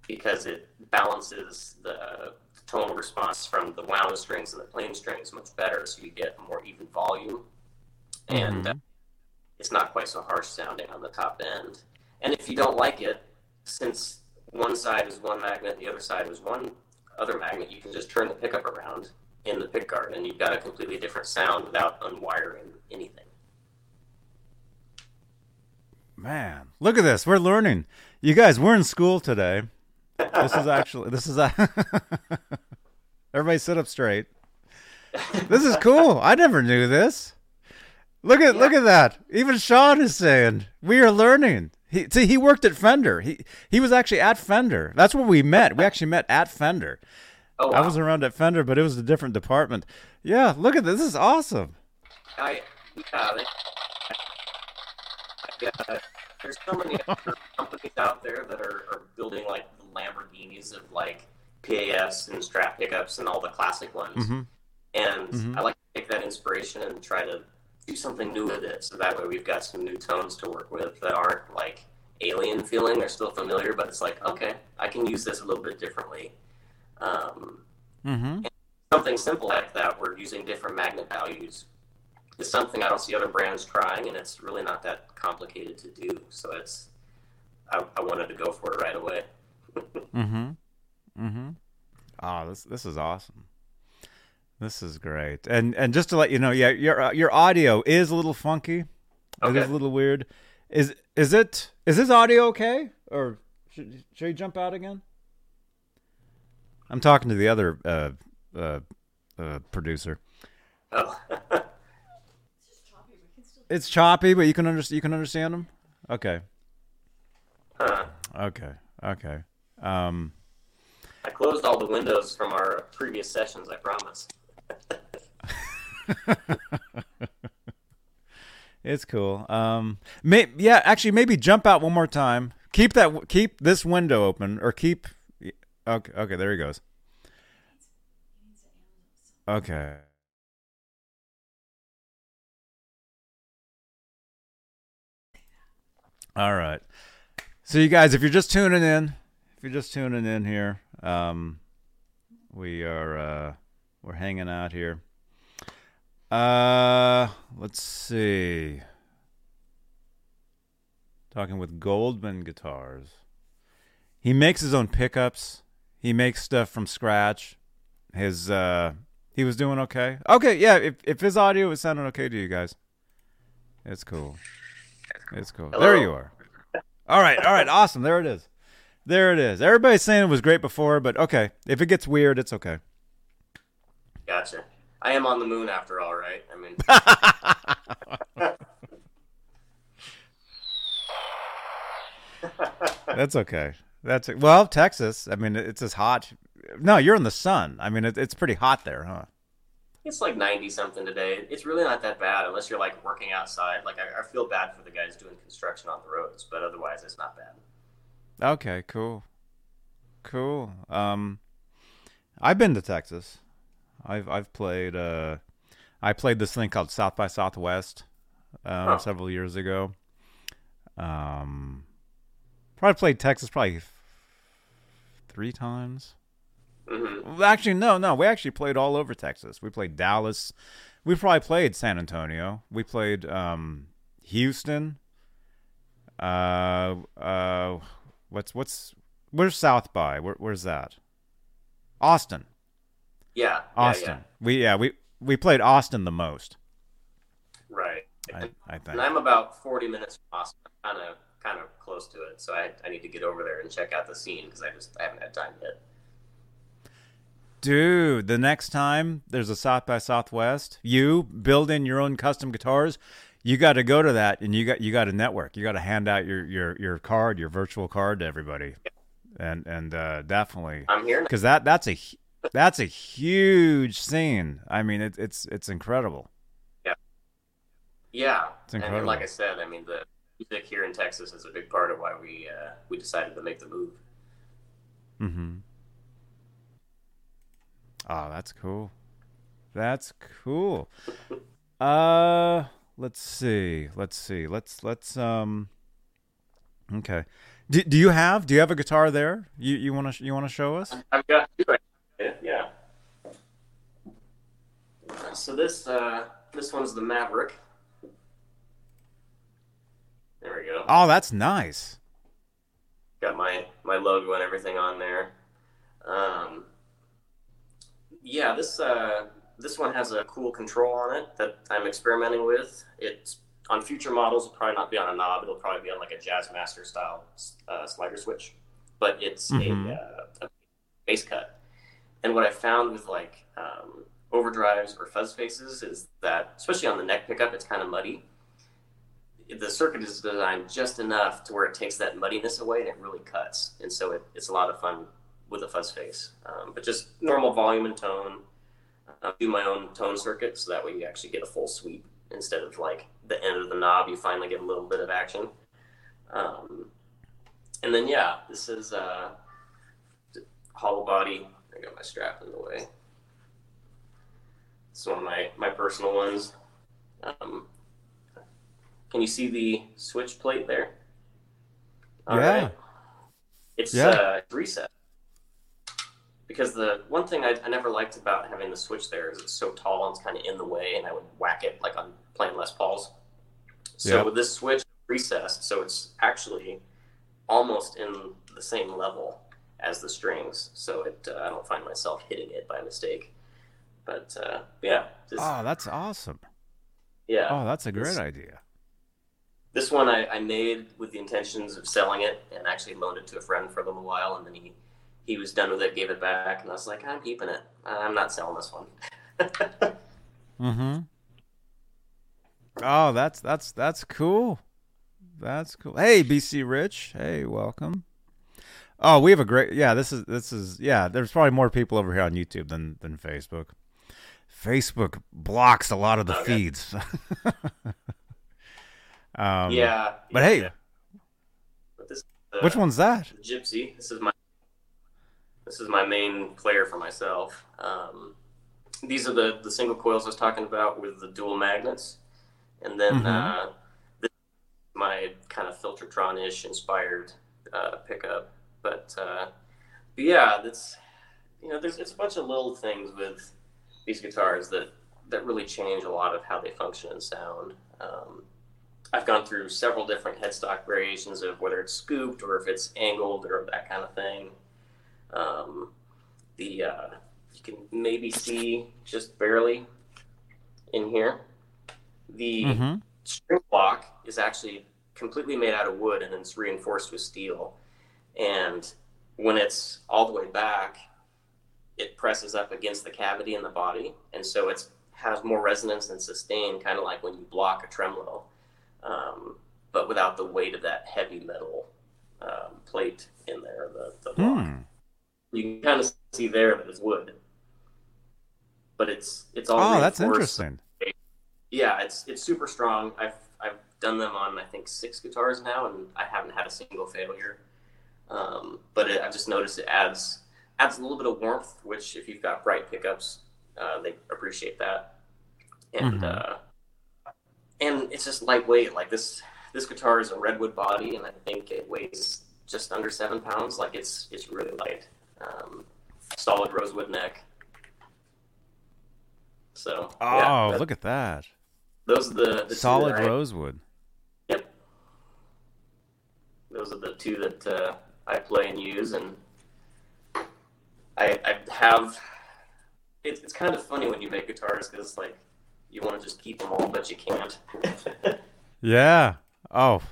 because it balances the tonal response from the wound strings and the plain strings much better, so you get more even volume. And mm-hmm. it's not quite so harsh sounding on the top end. And if you don't like it, since one side is one magnet, the other side is one other magnet, you can just turn the pickup around in the pickguard, and you've got a completely different sound without unwiring anything. Man, look at this. We're learning. You guys, we're in school today. This is actually this is a Everybody sit up straight. This is cool. I never knew this. Look at yeah. look at that. Even Sean is saying we are learning. He see he worked at Fender. He he was actually at Fender. That's where we met. We actually met at Fender. Oh, wow. I was around at Fender, but it was a different department. Yeah, look at this. This is awesome. I, yeah, yeah, there's so many companies out there that are, are building like the Lamborghinis of like PAF and Strat pickups and all the classic ones. Mm-hmm. And mm-hmm. I like to take that inspiration and try to do something new with it. So that way we've got some new tones to work with that aren't like alien feeling. They're still familiar, but it's like, okay, I can use this a little bit differently. Um, mm-hmm. Something simple like that, we're using different magnet values, is something I don't see other brands trying, and it's really not that complicated to do. So it's, I, I wanted to go for it right away. mm-hmm. Mm-hmm. Oh, this this is awesome. This is great. And and just to let you know, yeah, your uh, your audio is a little funky. Okay. It is a little weird. Is is it is this audio okay? Or should should you jump out again? I'm talking to the other uh, uh, uh, producer. Oh. it's choppy, but you can understand. You can understand them. Okay. Huh. Okay. Okay. Um, I closed all the windows from our previous sessions. I promise. it's cool. Um, may, yeah, actually, maybe jump out one more time. Keep that. Keep this window open, or keep Okay, okay, there he goes. Okay. All right. So you guys, if you're just tuning in, if you're just tuning in here, um, we are uh, we're hanging out here. Uh, let's see. Talking with Goldman Guitars. He makes his own pickups. He makes stuff from scratch. His uh he was doing okay. Okay, yeah. If if his audio is sounding okay to you guys, it's cool. It's cool. Hello. There you are. All right, all right, awesome. There it is. There it is. Everybody's saying it was great before, but okay. If it gets weird, it's okay. Gotcha. I am on the moon after all, right? I mean, That's okay. That's well, Texas. I mean, it's as hot. No, you're in the sun. I mean, it, it's pretty hot there, huh? It's like 90 something today. It's really not that bad unless you're like working outside. Like, I, I feel bad for the guys doing construction on the roads, but otherwise, it's not bad. Okay, cool, cool. Um, I've been to Texas. I've I've played. Uh, I played this thing called South by Southwest um, Huh. several years ago. Um, probably played Texas probably three times. Hmm Actually, no, no. We actually played all over Texas. We played Dallas. We probably played San Antonio. We played um, Houston. Uh, uh, what's what's where's South by? Where, where's that? Austin. Yeah. yeah, Austin. yeah. We yeah we we played Austin the most. Right. I, I think. And I'm about 40 minutes from Austin. Kind of, kind of close to it. So I, I need to get over there and check out the scene because I just I haven't had time yet. Dude, the next time there's a South by Southwest, you build in your own custom guitars. You got to go to that, and you got you got to network. You got to hand out your your your card, your virtual card to everybody, and and uh, definitely I'm here. because that that's a that's a huge scene. I mean, it, it's it's incredible. Yeah. yeah. It's And, and incredible. like I said, I mean the music here in Texas is a big part of why we uh, we decided to make the move. Mm-hmm. Oh, that's cool. That's cool. Uh, let's see. Let's see. Let's let's um. Okay. Do, do you have do you have a guitar there? You you want to you want to show us? I've got two. Yeah. So this uh, this one's the Maverick. There we go. Oh, that's nice. got my my logo and everything on there. Um, yeah, this uh, this one has a cool control on it that I'm experimenting with. It's on future models. It'll probably not be on a knob. It'll probably be on like a Jazzmaster style uh, slider switch, but it's Mhm. a, uh, a bass cut. And what I found with like um, overdrives or fuzz faces is that, especially on the neck pickup, it's kind of muddy the circuit is designed just enough to where it takes that muddiness away and it really cuts. And so it, it's a lot of fun with a fuzz face. Um, but just normal volume and tone. I do my own tone circuit so that way you actually get a full sweep instead of like the end of the knob. You finally get a little bit of action. Um, and then yeah, this is uh, hollow body. I got my strap in the way. It's one of my my personal ones. Um, can you see the switch plate there? All Yeah. right. It's Yeah. uh, reset. Because the one thing I, I never liked about having the switch there is it's so tall and it's kind of in the way, and I would whack it like on playing Les Pauls. So Yeah. with this switch recessed, so it's actually almost in the same level as the strings. So it uh, I don't find myself hitting it by mistake. But uh, yeah, Oh, that's awesome. yeah. Oh, that's a great This- idea. This one I, I made with the intentions of selling it and actually loaned it to a friend for a little while and then he he was done with it, gave it back, and I was like, I'm keeping it. I'm not selling this one. Mm-hmm. Oh, that's that's that's cool. That's cool. Hey, BC Rich. Hey, welcome. Oh, we have a great. Yeah, this is this is yeah. There's probably more people over here on YouTube than than Facebook. Facebook blocks a lot of the Okay. feeds. um, yeah. But hey, yeah. But this, uh, which one's that? Gypsy. This is my this is my main player for myself. Um, these are the the single coils I was talking about with the dual magnets, and then Mhm. uh, this is my kind of Filtertron-ish inspired uh, pickup. But, uh, but yeah, that's you know, there's it's a bunch of little things with these guitars that that really change a lot of how they function and sound. Um, I've gone through several different headstock variations of whether it's scooped or if it's angled or that kind of thing. Um, the uh, you can maybe see just barely in here. The Mm-hmm. string block is actually completely made out of wood and it's reinforced with steel. and when it's all the way back, it presses up against the cavity in the body, and so it has more resonance and sustain, kind of like when you block a tremolo, um, but without the weight of that heavy metal um, plate in there, the, the block. Hmm. You can kind of see there that it's wood, but it's it's all. Oh, that's interesting. Yeah, it's it's super strong. I've I've done them on I think six guitars now, and I haven't had a single failure. Um, but it, I just noticed it adds adds a little bit of warmth, which if you've got bright pickups, uh, they appreciate that. And Mhm. uh, and it's just lightweight. Like this this guitar is a redwood body, and I think it weighs just under seven pounds. Like it's it's really light. Um, solid rosewood neck. So Oh, yeah, that- look at that. those are the, the two Solid I- rosewood. Yep. Those are the two that uh, I play and use, and I, I have. It's, it's kind of funny when you make guitars because like you want to just keep them all, but you can't. Yeah. Oh,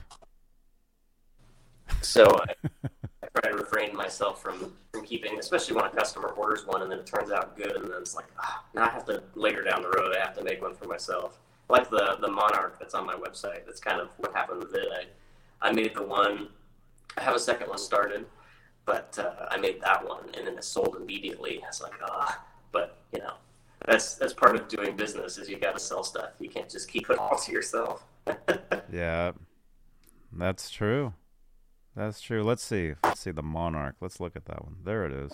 so I try to refrain myself from from keeping, especially when a customer orders one and then it turns out good, and then it's like, ah, now I have to later down the road I have to make one for myself. Like the the Monarch that's on my website. That's kind of what happened with it. I I made the one. I have a second one started, but uh, I made that one and then it sold immediately. I was like, ah, but you know, that's that's part of doing business is you got to sell stuff. You can't just keep it all to yourself. yeah. That's true. That's true. Let's see. Let's see the Monarch. Let's look at that one. There it is.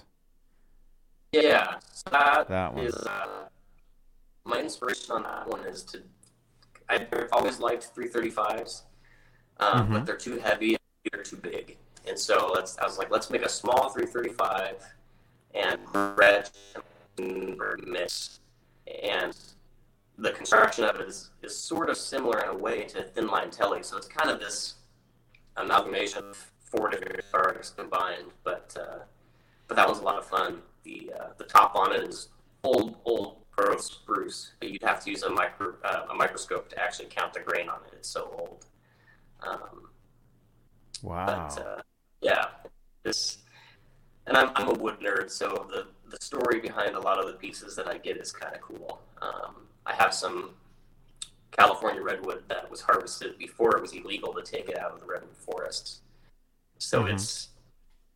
Yeah, that, That one. is, uh, my inspiration on that one is to. I've always liked 335s, um, Mhm. but they're too heavy, they're too big, and so let's. I was like, let's make a small 335 and red or mix, and the construction of it is, is sort of similar in a way to thin line Tele. So it's kind of this amalgamation of four different guitars combined, but uh, but that was a lot of fun. The uh, the top on it is old old growth spruce, but you'd have to use a micro uh, a microscope to actually count the grain on it. It's so old. Um, Wow. but uh, yeah, this and I'm I'm a wood nerd, so the the story behind a lot of the pieces that I get is kind of cool. Um, I have some California redwood that was harvested before it was illegal to take it out of the redwood forests. So Mhm. it's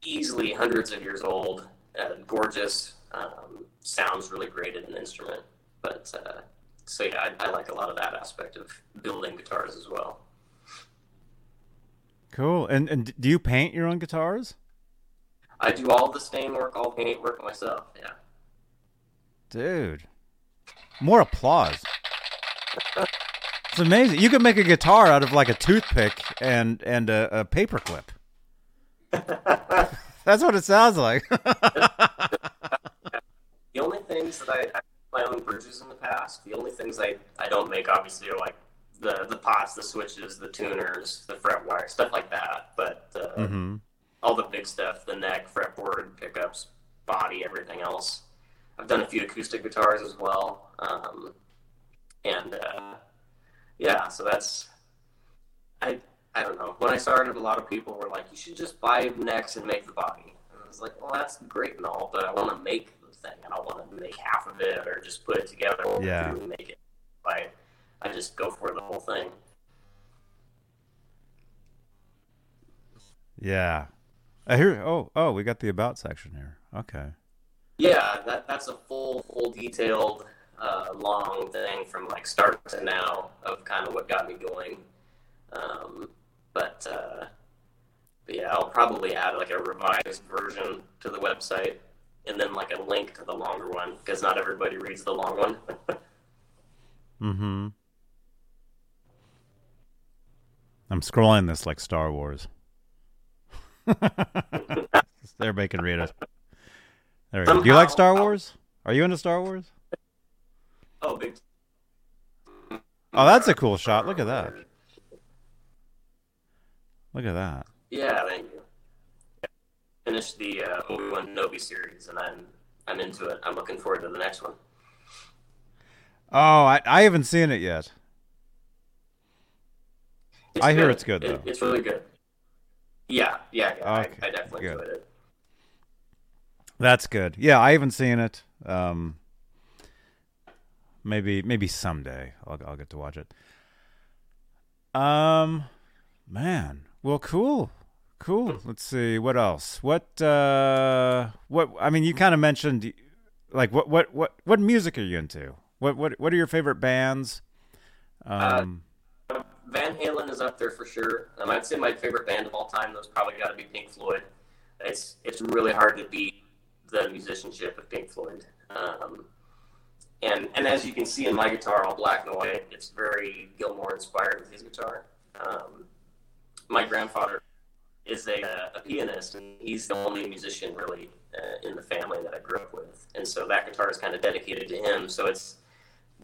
easily hundreds of years old, uh, gorgeous, um, sounds really great in an instrument. But uh, so yeah, I, I like a lot of that aspect of building guitars as well. Cool. And and do you paint your own guitars? I do all the stain work, all paint work myself. Yeah. Dude. More applause. It's amazing. You could make a guitar out of like a toothpick and and a, a paperclip. That's what it sounds like. The only things that I, I my own bridges in the past. The only things I, I don't make obviously are like the the pots, the switches, the tuners, the fret wire, stuff like that. But uh, hmm all the big stuff, the neck, fretboard, pickups, body, everything else. I've done a few acoustic guitars as well. Um, and uh, yeah, so that's I I don't know. When I started, a lot of people were like, "You should just buy necks and make the body." And I was like, "Well, that's great and all, but I want to make the thing. And I don't want to make half of it or just put it together Yeah. and make it." I I just go for the whole thing. Yeah. I hear. Oh, oh, we got the about section here. Okay. Yeah, that that's a full, full detailed, uh, long thing from like start to now of kind of what got me going. Um, but, uh, but yeah, I'll probably add like a revised version to the website and then like a link to the longer one because not everybody reads the long one. Mm-hmm. I'm scrolling this like Star Wars. Everybody can read it. There we go. Do you like Star Wars? Are you into Star Wars? Oh, big. Oh, that's a cool shot. Look at that. Look at that. Yeah, thank you. Finished the uh, Obi Wan Kenobi series, and I'm I'm into it. I'm looking forward to the next one. Oh, I, I haven't seen it yet. I hear it's good, It- though. it's really good. Yeah, yeah, yeah. Okay, I, I definitely good. enjoyed it. That's good. Yeah, I haven't seen it. Um, maybe maybe someday I'll I'll get to watch it. Um, man, well, cool, cool. Let's see what else. What uh, what I mean, you kind of mentioned like what what what what music are you into? What what what are your favorite bands? Um, Van Halen is up there for sure. Um, I'd say my favorite band of all time, though, probably got to be Pink Floyd. It's it's really hard to beat the musicianship of Pink Floyd. Um, and and as you can see in my guitar, all black and white, it's very Gilmour inspired with his guitar. Um, my grandfather is a, a pianist, and he's the only musician really uh, in the family that I grew up with, and so that guitar is kind of dedicated to him. So it's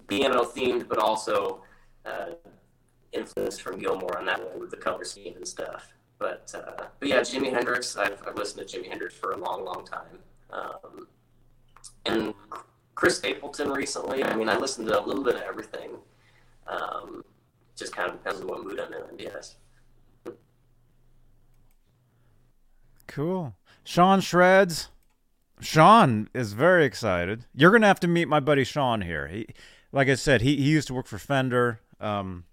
piano themed, but also uh, influenced from Gilmour on that way with the color scheme and stuff. But uh, but yeah, Jimi Hendrix. I've, I've listened to Jimi Hendrix for a long, long time. Um, and Chris Stapleton recently. I mean, I listened to a little bit of everything. Um, just kind of depends on what mood I'm in. Yes. Cool. Sean Shreds. Sean is very excited. You're gonna have to meet my buddy Sean here. He, like I said, he, he used to work for Fender. Um,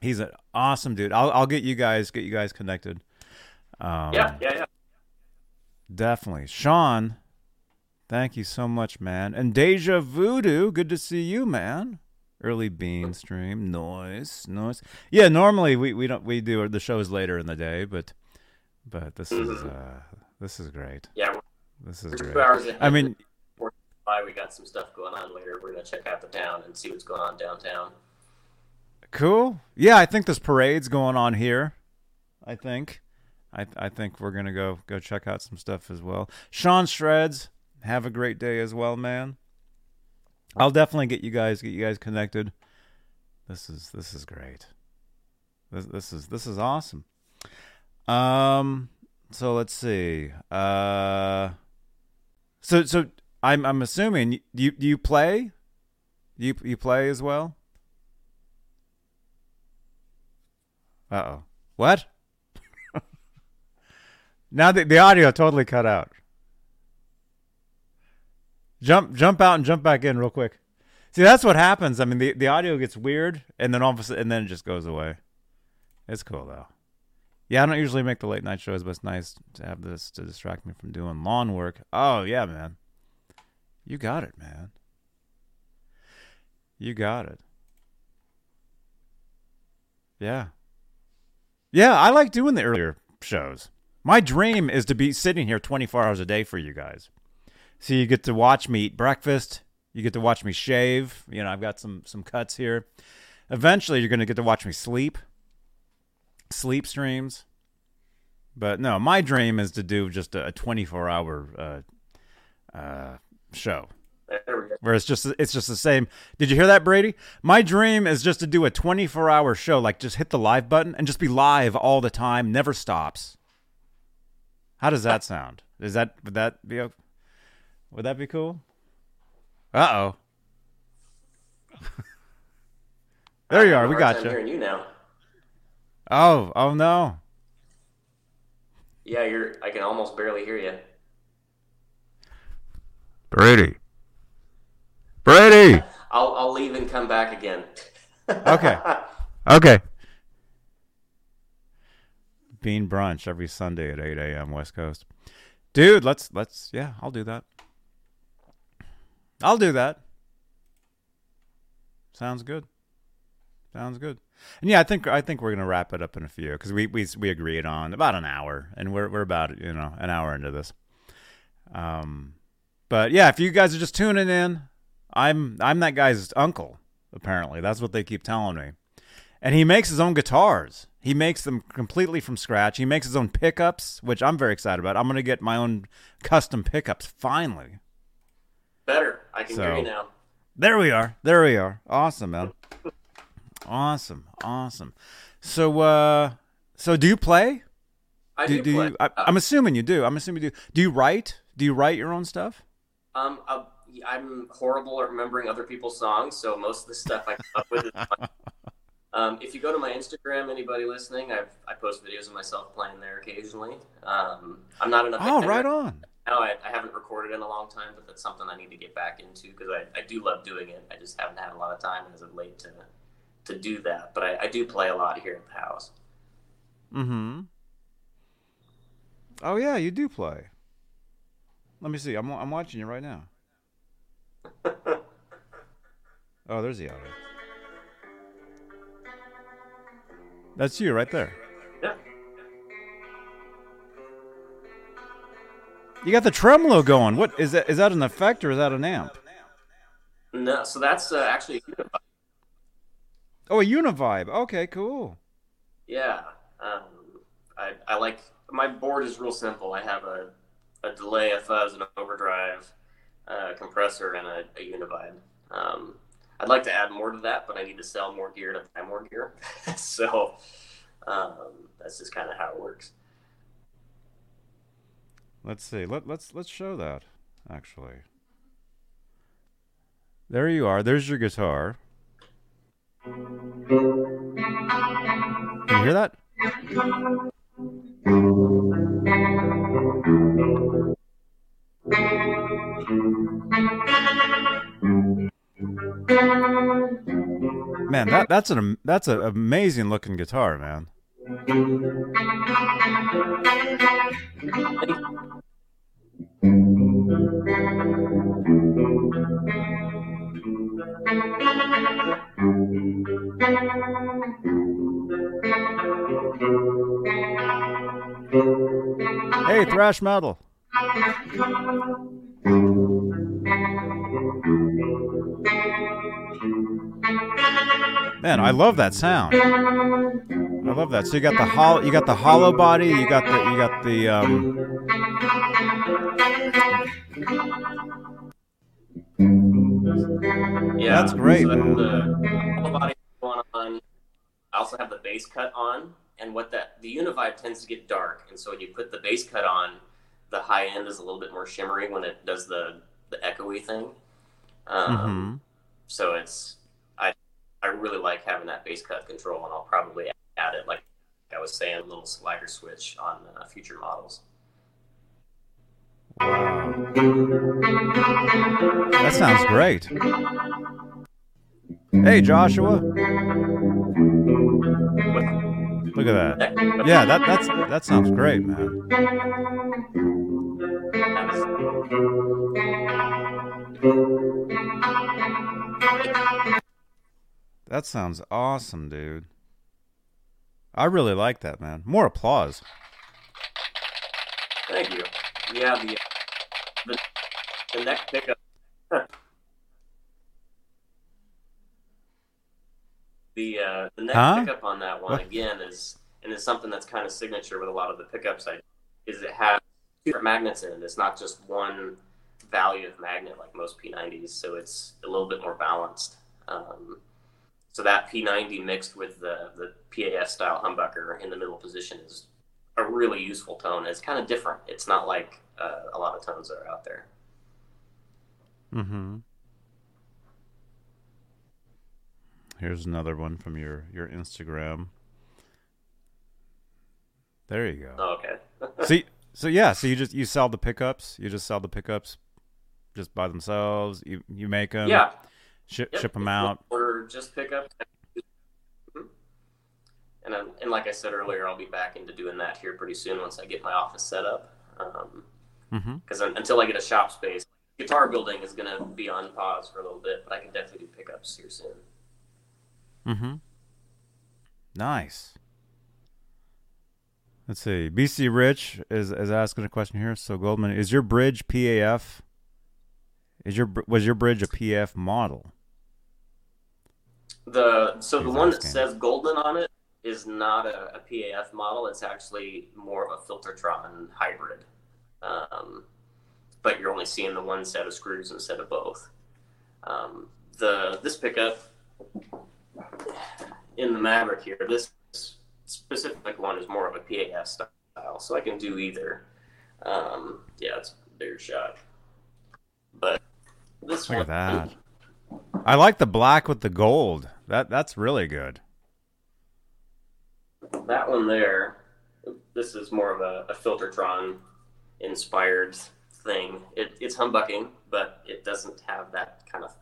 he's an awesome dude. I'll I'll get you guys get you guys connected. Um, Yeah, yeah, yeah. definitely. Sean, thank you so much, man. And Deja Voodoo, good to see you, man. Early bean stream, noise, noise. Yeah, normally we, we don't we do the shows later in the day, but but this is Mhm. uh this is great. Yeah, This is great. two hours ahead. I mean, we got some stuff going on later. We're gonna check out the town and see what's going on downtown. cool. Yeah, I think this parade's going on here. I think, I I think we're gonna go go check out some stuff as well. Sean Shreds, have a great day as well, man. I'll definitely get you guys get you guys connected. This is this is great. This this is this is awesome. Um, so let's see. Uh, so so I'm I'm assuming you you, you play, you you play as well. Uh oh. What? now the the audio totally cut out. Jump jump out and jump back in real quick. See, that's what happens. I mean, the, the audio gets weird, and then all of a sudden, and then it just goes away. It's cool though. Yeah, I don't usually make the late night shows, but it's nice to have this to distract me from doing lawn work. Oh yeah, man. You got it, man. You got it. Yeah. Yeah, I like doing the earlier shows. My dream is to be sitting here 24 hours a day for you guys. So you get to watch me eat breakfast. You get to watch me shave. You know, I've got some some cuts here. Eventually, you're going to get to watch me sleep. Sleep streams. But no, my dream is to do just a 24 hour uh, uh, show There we go. where it's just it's just the same. Did you hear that, Brady? My dream is just to do a 24 hour show, like just hit the live button and just be live all the time, never stops. How does that sound? Is that would that be o- would that be cool? Uh oh. there you are. We a hard got time you. Hearing you now. Oh, oh no. Yeah, you're. I can almost barely hear you. Brady. Brady. I'll I'll leave and come back again. Okay. Okay. Bean brunch every Sunday at 8 a.m. West Coast. Dude, let's let's yeah, I'll do that. I'll do that. Sounds good. Sounds good. And yeah, I think I think we're gonna wrap it up in a few because we, we we agreed on about an hour, and we're we're about you know an hour into this. Um, but yeah, if you guys are just tuning in, I'm I'm that guy's uncle. Apparently, that's what they keep telling me. And he makes his own guitars. He makes them completely from scratch. He makes his own pickups, which I'm very excited about. I'm gonna get my own custom pickups finally. Better. I can hear So- you now. There we are. There we are. Awesome, man. Awesome. Awesome. So uh so do you play? I Do, do, do play. you I, I'm assuming you do. I'm assuming you do. Do you write? Do you write your own stuff? Um, uh, I'm horrible at remembering other people's songs, so most of the stuff I come up with is. Um, if you go to my Instagram, anybody listening, I've, I post videos of myself playing there occasionally. Um, I'm not enough. Oh, right on. Now I, I haven't recorded in a long time, but that's something I need to get back into because I, I do love doing it. I just haven't had a lot of time as of late to to do that. But I, I do play a lot here at the house. Mm-hmm. Oh yeah, you do play. Let me see. I'm I'm watching you right now. oh, there's the audio. That's you right there. You got the tremolo going. What is that? Is that an effect or is that an amp? No, so that's uh, actually Oh, a Univibe. Okay, cool. Yeah, um, I, I like my board is real simple. I have a, a delay, a fuzz, an overdrive, a compressor, and a, a Univibe. Um, I'd like to add more to that, but I need to sell more gear to buy more gear. so um, that's just kind of how it works. Let's see. Let let's let's show that actually. There you are. There's your guitar. Can you hear that? Man, that that's an that's an amazing looking guitar, man. Hey, thrash metal. Man, I love that sound. I love that. So you got the hollow, you got the hollow body, you got the, you got the. Um... Yeah, That's great, so. The hollow body going on. I also have the bass cut on, and what that the Univibe tends to get dark, and so when you put the bass cut on, the high end is a little bit more shimmery when it does the the echoey thing. Um, Mhm. So it's I really like having that bass cut control, and I'll probably add it like I was saying, a little slider switch on uh, future models. Wow. That sounds great. Hey, Joshua. Look at that. Yeah, that that's that sounds great, man. That sounds awesome, dude. I really like that, man. More applause. Thank you. Yeah, the the, the neck pickup. the uh, the neck Huh? pickup on that one What? again is and is something that's kind of signature with a lot of the pickups I is it has two different magnets in it. It's not just one value of magnet like most P90s, so it's a little bit more balanced. Um, so that P90 mixed with the the PAF style humbucker in the middle position is a really useful tone. It's kind of different. It's not like uh, a lot of tones that are out there. Mm-hmm. Here's another one from your your Instagram. There you go. Oh, okay. See, so yeah, so you just you sell the pickups. You just sell the pickups, just by themselves. You you make them. yeah. Ship Yep. ship them out. Order just pickups. And then, and like I said earlier, I'll be back into doing that here pretty soon once I get my office set up. Because Mm-hmm. until I get a shop space, guitar building is going to be on pause for a little bit, but I can definitely do pickups here soon. Mm-hmm. Nice. Let's see. BC Rich is is asking a question here. So Goldman, is your bridge PAF? Is your was your bridge a PF model? The so the one that says Goldman on it is not a, a PAF model. It's actually more of a Filtertron hybrid. Um, but you're only seeing the one set of screws instead of both. Um, the this pickup in the Maverick here, this specific one is more of a PAF style, so I can do either. Um, yeah, it's a bigger shot. But this Look one, at that. I like the black with the gold. That that's really good. that one there, this is more of a, a Filtertron inspired thing. It, it's humbucking, but it doesn't have that kind of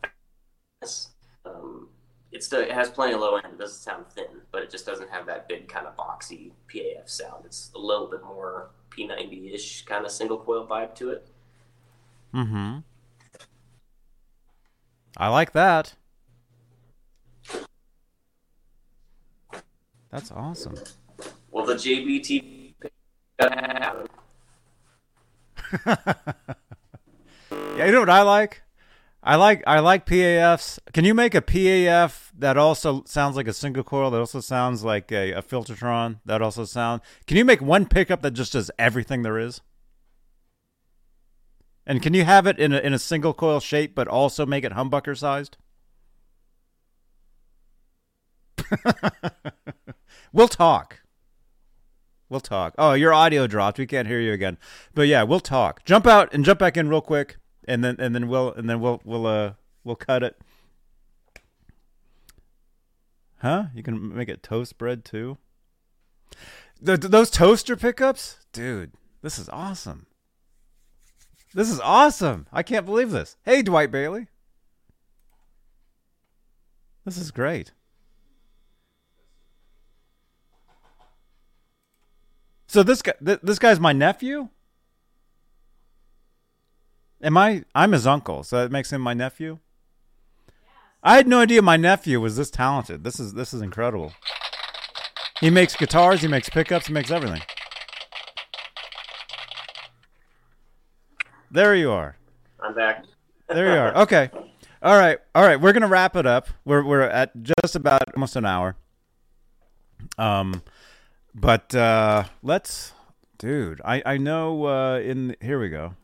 fatness. Um, it still it has plenty of low end. It doesn't sound thin, but it just doesn't have that big kind of boxy PAF sound. It's a little bit more P90 ish kind of single coil vibe to it. Mm-hmm. I like that. That's awesome. Well, the JBT. yeah, you know what I like? I like I like PAFs. Can you make a PAF that also sounds like a single coil that also sounds like a, a Filtertron that also sound? Can you make one pickup that just does everything there is? And can you have it in a in a single coil shape but also make it humbucker sized? we'll talk. We'll talk. Oh, your audio dropped. We can't hear you again. But yeah, we'll talk. Jump out and jump back in real quick, and then and then we'll and then we'll we'll uh we'll cut it. Huh? You can make it toast bread too. The, those toaster pickups, dude. This is awesome. This is awesome. I can't believe this. Hey, Dwight Bailey. This is great. So this guy, th- this guy's my nephew. Am I? I'm his uncle, so that makes him my nephew. I had no idea my nephew was this talented. This is this is incredible. He makes guitars, he makes pickups, he makes everything. There you are. I'm back. There you are. Okay. All right. All right. We're gonna wrap it up. We're we're at just about almost an hour. Um, but uh, let's, dude. I I know. Uh, in here we go.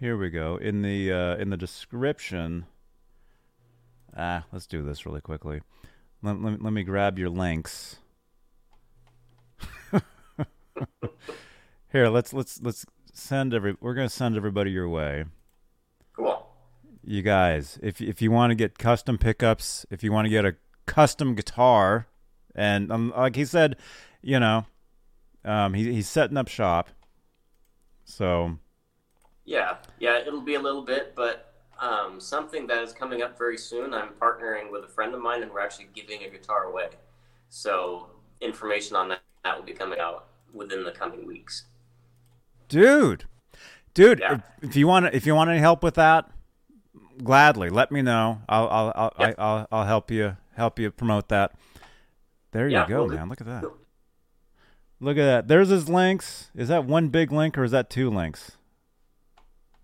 Here we go. In the uh, in the description. Ah, let's do this really quickly. Let, let, let me grab your links. Here, let's let's let's send every. We're gonna send everybody your way. Cool. You guys, if if you want to get custom pickups, if you want to get a custom guitar, and um, like he said, you know, um, he, he's setting up shop. So. Yeah, yeah, it'll be a little bit, but um, something that is coming up very soon. I'm partnering with a friend of mine, and we're actually giving a guitar away. So information on that, that will be coming out within the coming weeks. Dude, dude, Yeah. if, if you want if you want any help with that, gladly let me know. I'll I'll I'll, Yep. I, I'll, I'll help you help you promote that. There you Yeah, go, will man. Look at that. Look at that. There's his links. Is that one big link or is that two links?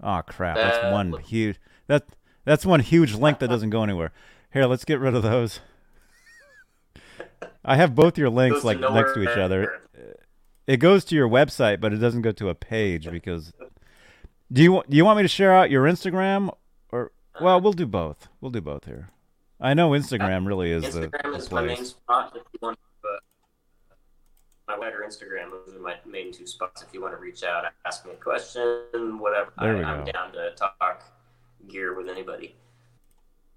Oh crap! That's That one huge. That that's one huge link that doesn't go anywhere. Here, let's get rid of those. I have both your links like next to each other. It goes to your website, but it doesn't go to a page because. Do you do you want me to share out your Instagram or well we'll do both. We'll do both here. I know Instagram really is the, Instagram the is my main spot. If you want to, uh, my web or Instagram, those are my main two spots. If you want to reach out, ask me a question, whatever, There I, we I'm down to talk gear with anybody.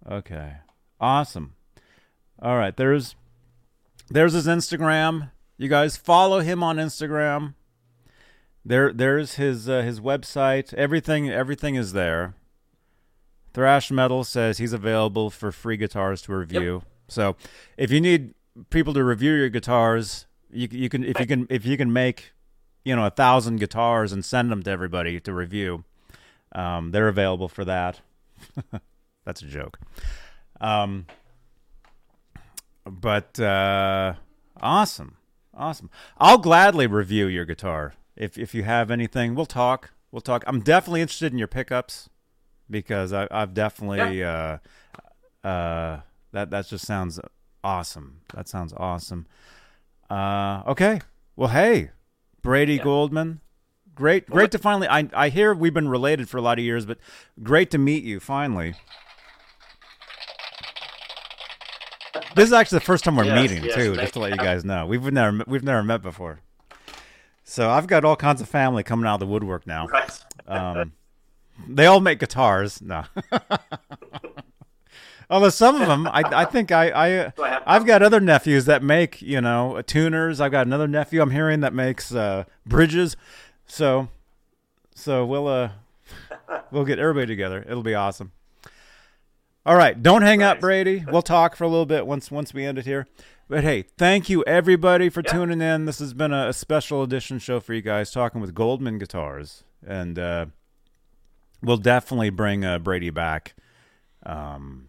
Okay. Awesome. All right, there's there's his Instagram. You guys follow him on Instagram. There there's his uh, his website. Everything everything is there. Thrash Metal says he's available for free guitars to review. So, if you need people to review your guitars, you you can if you can if you can make, you know, a thousand guitars and send them to everybody to review, um, they're available for that. That's a joke. Um, but uh, awesome, awesome. I'll gladly review your guitar if if you have anything. We'll talk. We'll talk. I'm definitely interested in your pickups because I, I've definitely uh, uh, that that just sounds awesome. That sounds awesome. Uh, okay. Well, hey, Brady Yeah. Goldman. Great, great to finally. I I hear we've been related for a lot of years, but great to meet you finally. This is actually the first time we're Yes, meeting yes, too, just to let you guys know. We've never we've never met before. So I've got all kinds of family coming out of the woodwork now. Right. Um, they all make guitars. No. Although some of them, I, I think I, I've I've got other nephews that make, you know, tuners. I've got another nephew I'm hearing that makes uh, bridges. So, so we'll uh, we'll get everybody together. It'll be awesome. All right, don't hang up, Brady. We'll talk for a little bit once once we end it here. But hey, thank you everybody for Yeah. tuning in. This has been a, a special edition show for you guys, talking with Goldman Guitars, and uh, we'll definitely bring uh, Brady back. Um,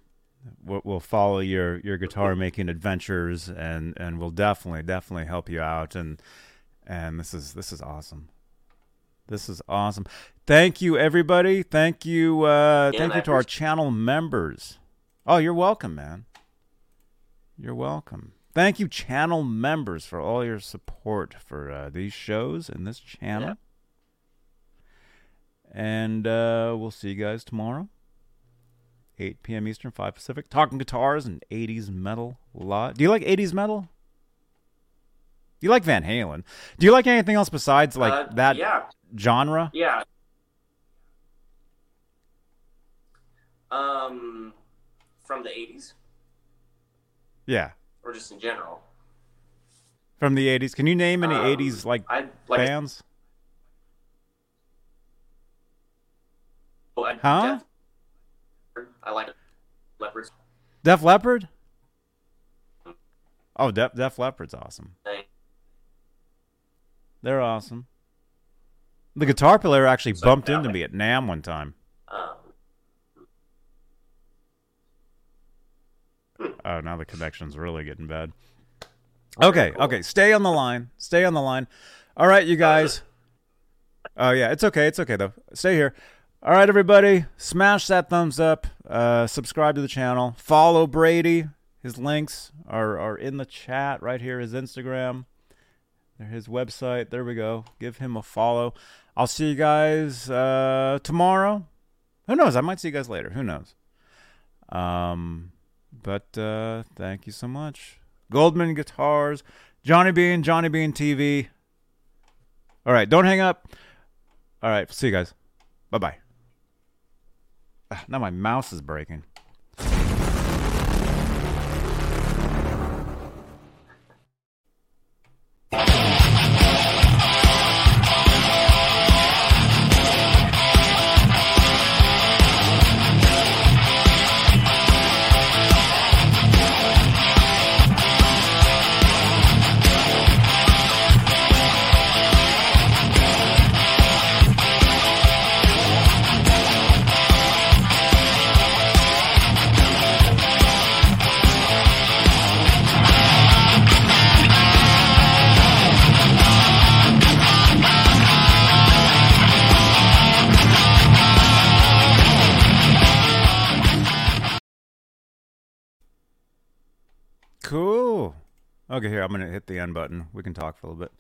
we'll, we'll follow your your guitar making adventures, and and we'll definitely definitely help you out. And and this is this is awesome. This is awesome. Thank you, everybody. Thank you. Uh, Yeah, thank you to our channel members. Oh, you're welcome, man. You're welcome. Thank you, channel members, for all your support for uh, these shows and this channel. And uh, we'll see you guys tomorrow, 8 p.m. Eastern, 5 Pacific. Talking guitars and 80s metal a lot. Do you like 80s metal? Do you like Van Halen? Do you like anything else besides like Uh, that Yeah, genre? yeah. Um, from the '80s Yeah, or just in general. from the 80s. Can you name any Um, 80s like I like. bands? oh, I, Huh? Def- I like leopards. Def Leppard? Oh, Def Def Leppard's awesome. They're awesome. The guitar player actually So, bumped into me at NAMM one time. Um, Oh, now the connection's really getting bad. Okay, cool. okay, stay on the line. Stay on the line. All right, you guys. Oh yeah, it's okay. It's okay though. Stay here. All right, everybody, smash that thumbs up. Uh, subscribe to the channel. Follow Brady. His links are are in the chat right here. His Instagram, his website. There we go. Give him a follow. I'll see you guys uh, tomorrow. Who knows? I might see you guys later. Who knows? Um, but uh, thank you so much. Goldman Guitars, Johnny Bean, Johnny Bean TV. All right, don't hang up. All right, see you guys. Bye bye. Now my mouse is breaking. Okay, here, I'm to hit the end button. We can talk for a little bit.